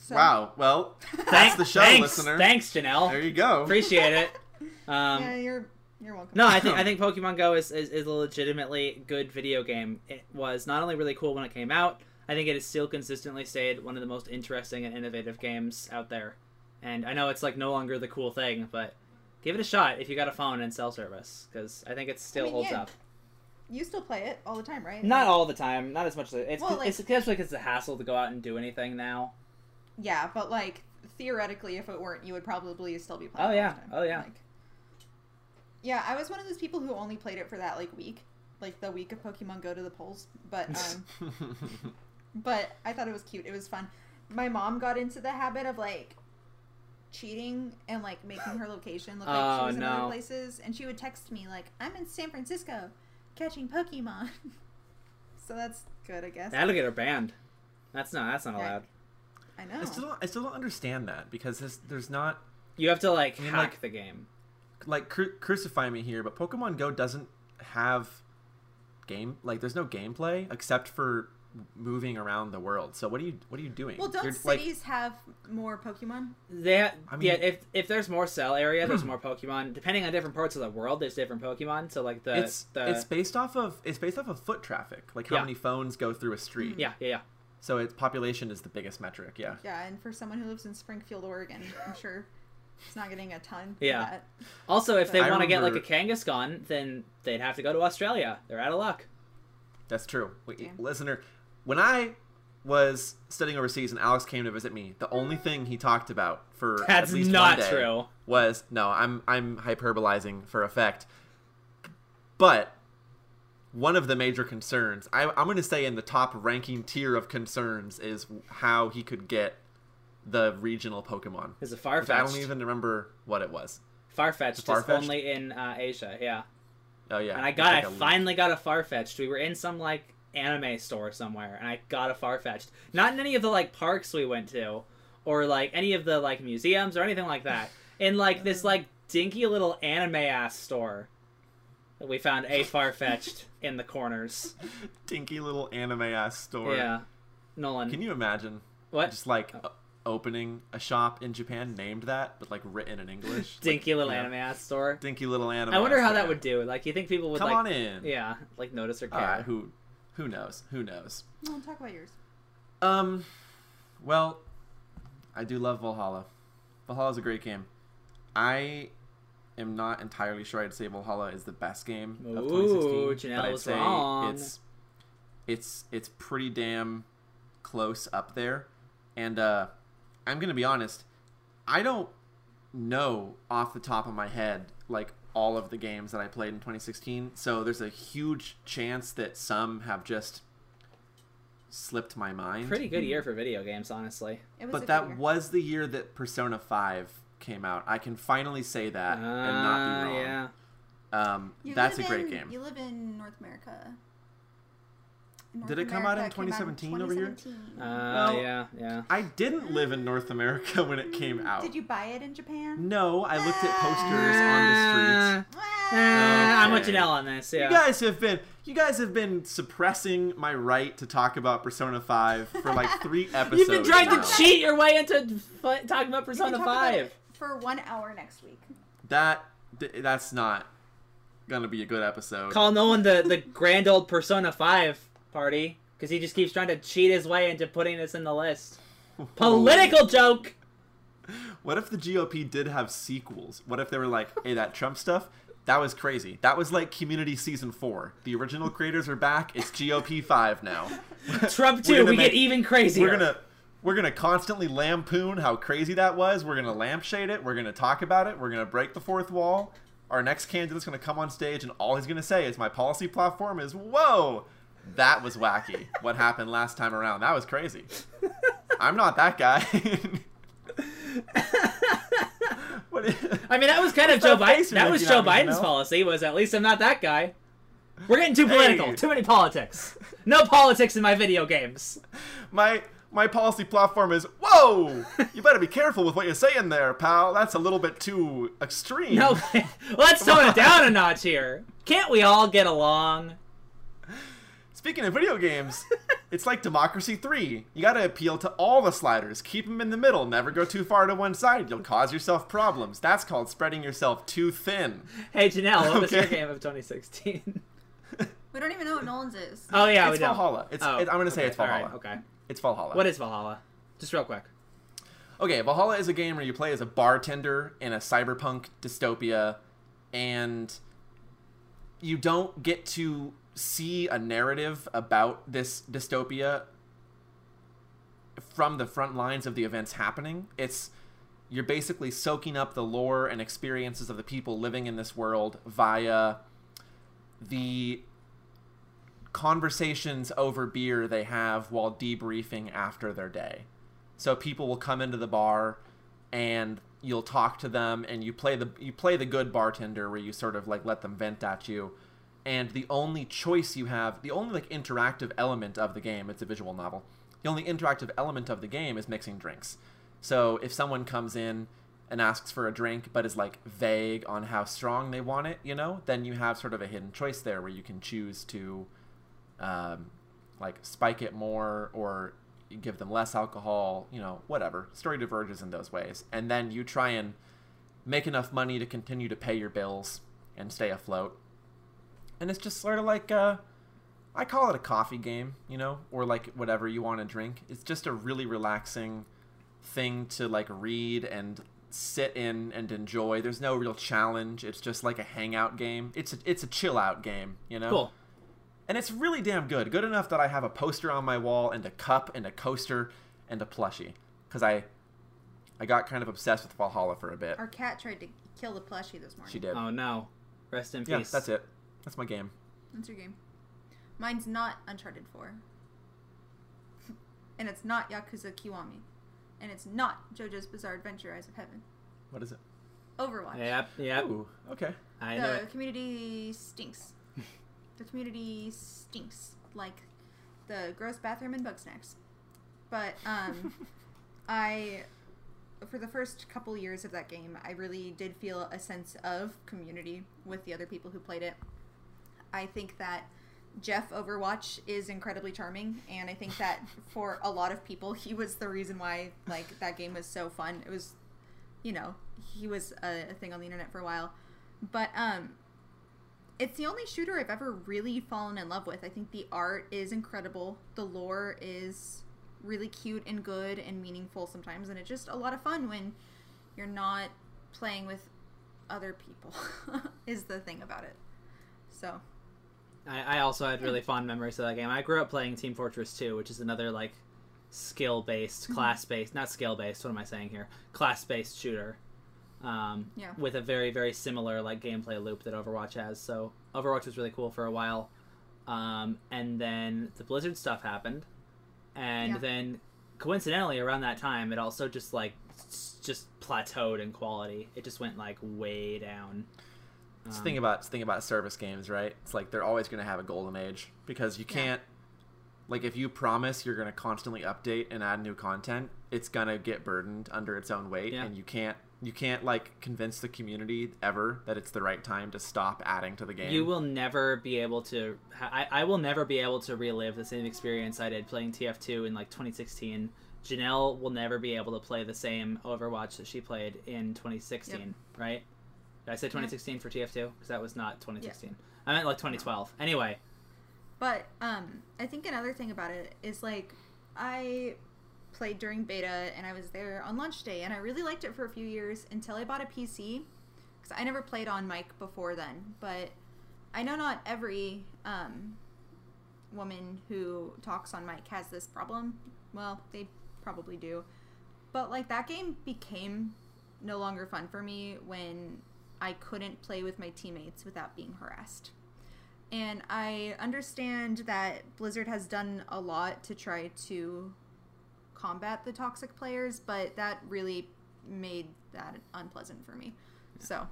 So, Wow. Well, that's Thank- the show, thanks, listener. Thanks, Janelle. There you go. Appreciate it. Um, yeah, you're you're welcome. No, I think I think Pokemon Go is, is, is a legitimately good video game. It was not only really cool when it came out, I think it has still consistently stayed one of the most interesting and innovative games out there. And I know it's like no longer the cool thing, but give it a shot if you got a phone and cell service because I think it still mean, holds yeah. up. You still play it all the time, right? Not all the time, not as much as it's, Well, like- it's especially because it's a hassle to go out and do anything now. Yeah, but like theoretically, if it weren't, you would probably still be playing. Oh, yeah. the time. Oh, yeah. Like, yeah, I was one of those people who only played it for that like week, like the week of Pokemon Go to the polls. But um, but I thought it was cute. It was fun. My mom got into the habit of like cheating and like making her location look like she Oh, was in no. other places, and she would text me like, "I'm in San Francisco, catching Pokemon." so that's good, I guess. That'll get her banned. That's not. That's not Yeah. allowed. I know. I still don't, I still don't understand that because there's, there's not You have to like I mean, hack like- the game. like cru- crucify me here, but Pokemon Go doesn't have game like there's no gameplay except for moving around the world. So what are you what are you doing? Well, don't You're, like, cities have more Pokemon? They, ha- I mean- yeah. If if there's more cell area, there's more Pokemon. Depending on different parts of the world, there's different Pokemon. So like the it's the it's based off of it's based off of foot traffic, like how Yeah. many phones go through a street. yeah yeah yeah. So its population is the biggest metric. Yeah. Yeah, and for someone who lives in Springfield, Oregon, I'm sure it's not getting a ton. Yeah. that. Also, if they I want to get like a remember- Kangaskhan, then they'd have to go to Australia. They're out of luck. That's true. Wait, Yeah. Listener, when I was studying overseas and Alex came to visit me, the only thing he talked about for That's at least not one day true. was no, I'm I'm hyperbolizing for effect. But one of the major concerns, I, I'm going to say in the top ranking tier of concerns, is how he could get the regional Pokemon. Is a Which I don't even remember what it was. Farfetch'd Farfetch'd? only in uh, Asia. Yeah. Oh yeah, And I got, like I finally got a Farfetch'd. We were in some like anime store somewhere, and I got a Farfetch'd. Not in any of the like parks we went to, or like any of the like museums or anything like that. In like this like dinky little anime ass store, we found a Farfetch'd in the corners. dinky little anime ass store. Yeah, Nolan. Can you imagine what? just like o- opening a shop in Japan named that, but like written in English? Dinky Like, little you know, anime ass store. Dinky little anime. I wonder how store. that would do. Like, you think people would Come like, on in. yeah, like notice or care? All right, who, who knows? Who knows? Well, talk about yours. Um, well, I do love Valhalla. Valhalla's a great game. I am not entirely sure I'd say Valhalla is the best game of 2016, Janelle but I'd say wrong. it's it's it's pretty damn close up there. And uh, I'm gonna be honest, I don't know off the top of my head like all of the games that I played in 2016. So there's a huge chance that some have just slipped my mind. Pretty good year for video games, honestly. It was But that year. was the year that Persona 5 came out. I can finally say that and not Ah, be wrong. Yeah. Um, that's a great in- game. You live in North America. In Did it come out in America, it came out in 2017 over here? 2017. Uh, Well- yeah, yeah. I didn't live in North America when it came out. Did you buy it in Japan? No, I looked at posters on the street. Uh, I'm with Okay. Janelle on this. Yeah. You guys have been you guys have been suppressing my right to talk about Persona 5 for like 3 episodes. You've been trying now. to cheat your way into f- talking about We can Persona talk about 5. it for one hour next week. That that's not going to be a good episode. Call Nolan the, the grand old Persona 5 party because he just keeps trying to cheat his way into putting this in the list. Political oh. joke! What if the GOP did have sequels? What if they were like, "Hey, that Trump stuff, that was crazy. That was like Community season 4. The original creators are back. It's GOP 5 now." Trump We're 2, we make- get even crazier. We're going to we're going to constantly lampoon how crazy that was. We're going to lampshade it. We're going to talk about it. We're going to break the fourth wall. Our next candidate's going to come on stage and all he's going to say is my policy platform is, "Whoa, that was wacky. What happened last time around? That was crazy." I'm not that guy. I mean, that was kind of Joe Biden. That was Joe Biden's policy. Was at least I'm not that guy. We're getting too Hey. political. Too many politics. No politics in my video games. my my policy platform is whoa you better be careful with what you're saying there pal that's a little bit too extreme No, let's tone it down a notch here. Can't we all get along? speaking of video games it's like democracy 3 you gotta appeal to all the sliders keep them in the middle never go too far to one side you'll cause yourself problems that's called spreading yourself too thin Hey Janelle, what was your game of 2016? We don't even know what Nolan's is. Oh yeah, it's we don't. it's Oh, it, i'm gonna say it's valhalla alright, okay. It's valhalla What is Valhalla? Just real quick. Okay, Valhalla is a game where you play as a bartender in a cyberpunk dystopia, and you don't get to see a narrative about this dystopia from the front lines of the events happening. It's you're basically soaking up the lore and experiences of the people living in this world via the conversations over beer they have while debriefing after their day. So people will come into the bar and you'll talk to them and you play the you play the good bartender where you sort of like let them vent at you and the only choice you have the only like interactive element of the game it's a visual novel the only interactive element of the game is mixing drinks so if someone comes in and asks for a drink but is like vague on how strong they want it you know then you have sort of a hidden choice there where you can choose to um, like spike it more or give them less alcohol, you know, whatever. Story diverges in those ways. And then you try and make enough money to continue to pay your bills and stay afloat. And it's just sort of like uh I call it a coffee game, you know, or like whatever you want to drink. It's just a really relaxing thing to like read and sit in and enjoy. There's no real challenge. It's just like a hangout game. It's a, it's a chill out game, you know. Cool and it's really damn good. Good enough that I have a poster on my wall and a cup and a coaster and a plushie because I I got kind of obsessed with Valhalla for a bit. Our cat tried to kill the plushie this morning. She did. Oh no. Rest in peace. yeah, peace. that's it. That's my game. That's your game. Mine's not Uncharted 4. and it's not Yakuza Kiwami. And it's not JoJo's Bizarre Adventure Eyes of Heaven. What is it? Overwatch. Yep, yep. Ooh, okay. I know the it. community stinks. The community stinks like the gross bathroom and bug snacks. But um, I, for the first couple years of that game, I really did feel a sense of community with the other people who played it. I think that Jeff Overwatch is incredibly charming, and I think that for a lot of people, he was the reason why like that game was so fun. It was, you know, he was a, a thing on the internet for a while, but um, it's the only shooter I've ever really fallen in love with. I think the art is incredible. The lore is really cute and good and meaningful sometimes, and it's just a lot of fun when you're not playing with other people. is the thing about it. So I, I also had really hmm. fond memories of that game. I grew up playing Team Fortress 2, which is another like skill based, mm-hmm. class based, not skill based. What am I saying here? Class based shooter. Um, Yeah. With a very very similar like gameplay loop that Overwatch has. So Overwatch was really cool for a while, um, and then the Blizzard stuff happened, and Yeah. then coincidentally around that time it also just like just plateaued in quality. It just went like way down. It's the Um, thing about it's the thing about service games, right? It's like they're always going to have a golden age because you can't like if you promise you're going to constantly update and add new content, it's going to get burdened under its own weight Yeah. and you can't you can't like convince the community ever that it's the right time to stop adding to the game. You will never be able to. I, I will never be able to relive the same experience I did playing TF2 in like 2016. Janelle will never be able to play the same Overwatch that she played in 2016, right? Did I say 2016 for TF2? Because that was not 2016. I meant like 2012. Anyway, But um, I think another thing about it is like I played during beta and I was there on launch day and I really liked it for a few years until I bought a PC because I never played on mic before then. But I know not every um, woman who talks on mic has this problem. Well, they probably do. But like that game became no longer fun for me when I couldn't play with my teammates without being harassed. And I understand that Blizzard has done a lot to try to combat the toxic players, but that really made that unpleasant for me. So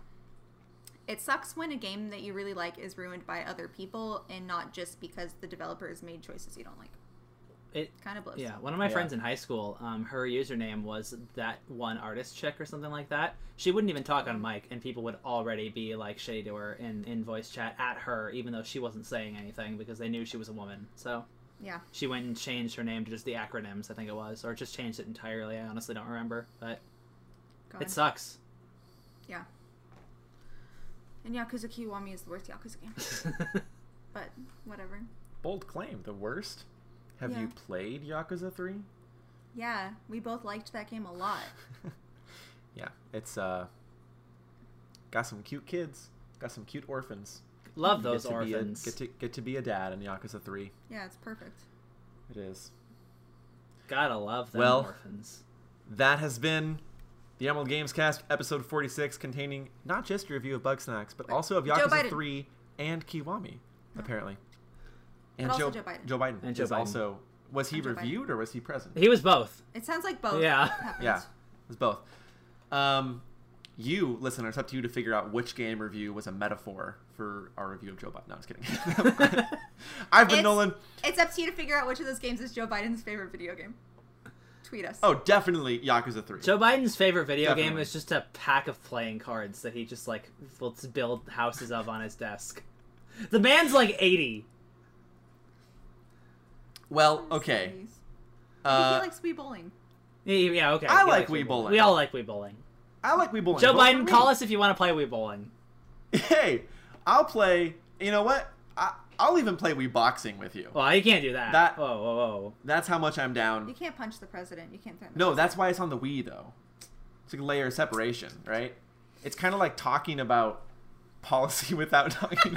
it sucks when a game that you really like is ruined by other people and not just because the developers made choices you don't like. it. Kind of blows. Yeah, one of my Yeah. friends in high school, um, her username was that one artist chick or something like that. She wouldn't even talk on mic, and people would already be like shitty to her in, in voice chat at her, even though she wasn't saying anything because they knew she was a woman. So Yeah. she went and changed her name to just the acronyms, I think it was, or just changed it entirely. I honestly don't remember, but God. it sucks. Yeah. And Yakuza Kiwami is the worst Yakuza game. But whatever. Bold claim, the worst. Have Yeah. you played Yakuza 3? Yeah, we both liked that game a lot. yeah, it's uh got some cute kids, got some cute orphans. Love Get those to be a- orphans. get to get to be a dad in Yakuza Three. Yeah, it's perfect. It is. Gotta love them Well, orphans. That has been the Emerald Games Cast, episode 46, containing not just a review of Bugsnax, but also of Yakuza 3 and Kiwami, apparently. And also Joe Biden. Joe Biden. And Joe is Biden. also. Was he And Joe Biden. reviewed or was he present? He was both. It sounds like both. Yeah. Yeah, it was both. Um, you, listener, it's up to you to figure out which game review was a metaphor for our review of Joe Biden. No, I'm just kidding. I've been It's- Nolan. It's up to you to figure out which of those games is Joe Biden's favorite video game. Tweet us. Oh, definitely Yakuza 3. Joe Biden's favorite video game is just a pack of playing cards that he just like will build houses of on his desk. The man's like 80. well, okay. Uh, he likes Wii bowling. Yeah, Yeah, okay. I he like likes Wii bowling. We all like Wii bowling. I like Wii Bowling. Joe Vote Biden, call us if you want to play Wii bowling. Hey, I'll play. You know what? I, I'll even play Wii Boxing with you. Well, you can't do that. That- Whoa, whoa, whoa. That's how much I'm down. You can't punch the president. You can't threaten. No, president. that's why it's on the Wii though. It's like a layer of separation, right? It's kind of like talking about policy without talking.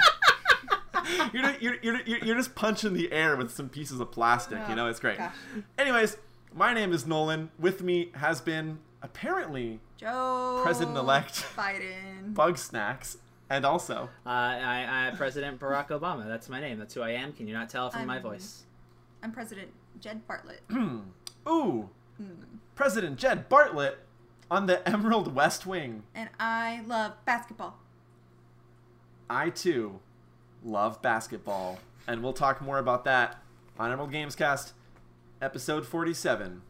you're, just- you're, you're, you're, you're just punching the air with some pieces of plastic. You Oh, know, it's great. gosh. Anyways, my name is Nolan. With me has been apparently Joe President-elect. Biden. Bugsnax, and also Uh, I, I, President Barack Obama. That's my name. That's who I am. Can you not tell from my I'm- voice? I'm President Jed Bartlet. ooh, Hmm. President Jed Bartlet on the Emerald West Wing. and I love basketball. I too love basketball, and we'll talk more about that on Emerald Games Cast, episode 47.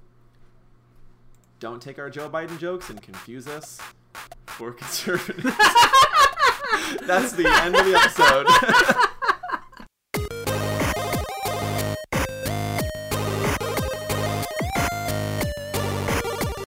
Don't take our Joe Biden jokes and confuse us for conservatives. That's the end of the episode.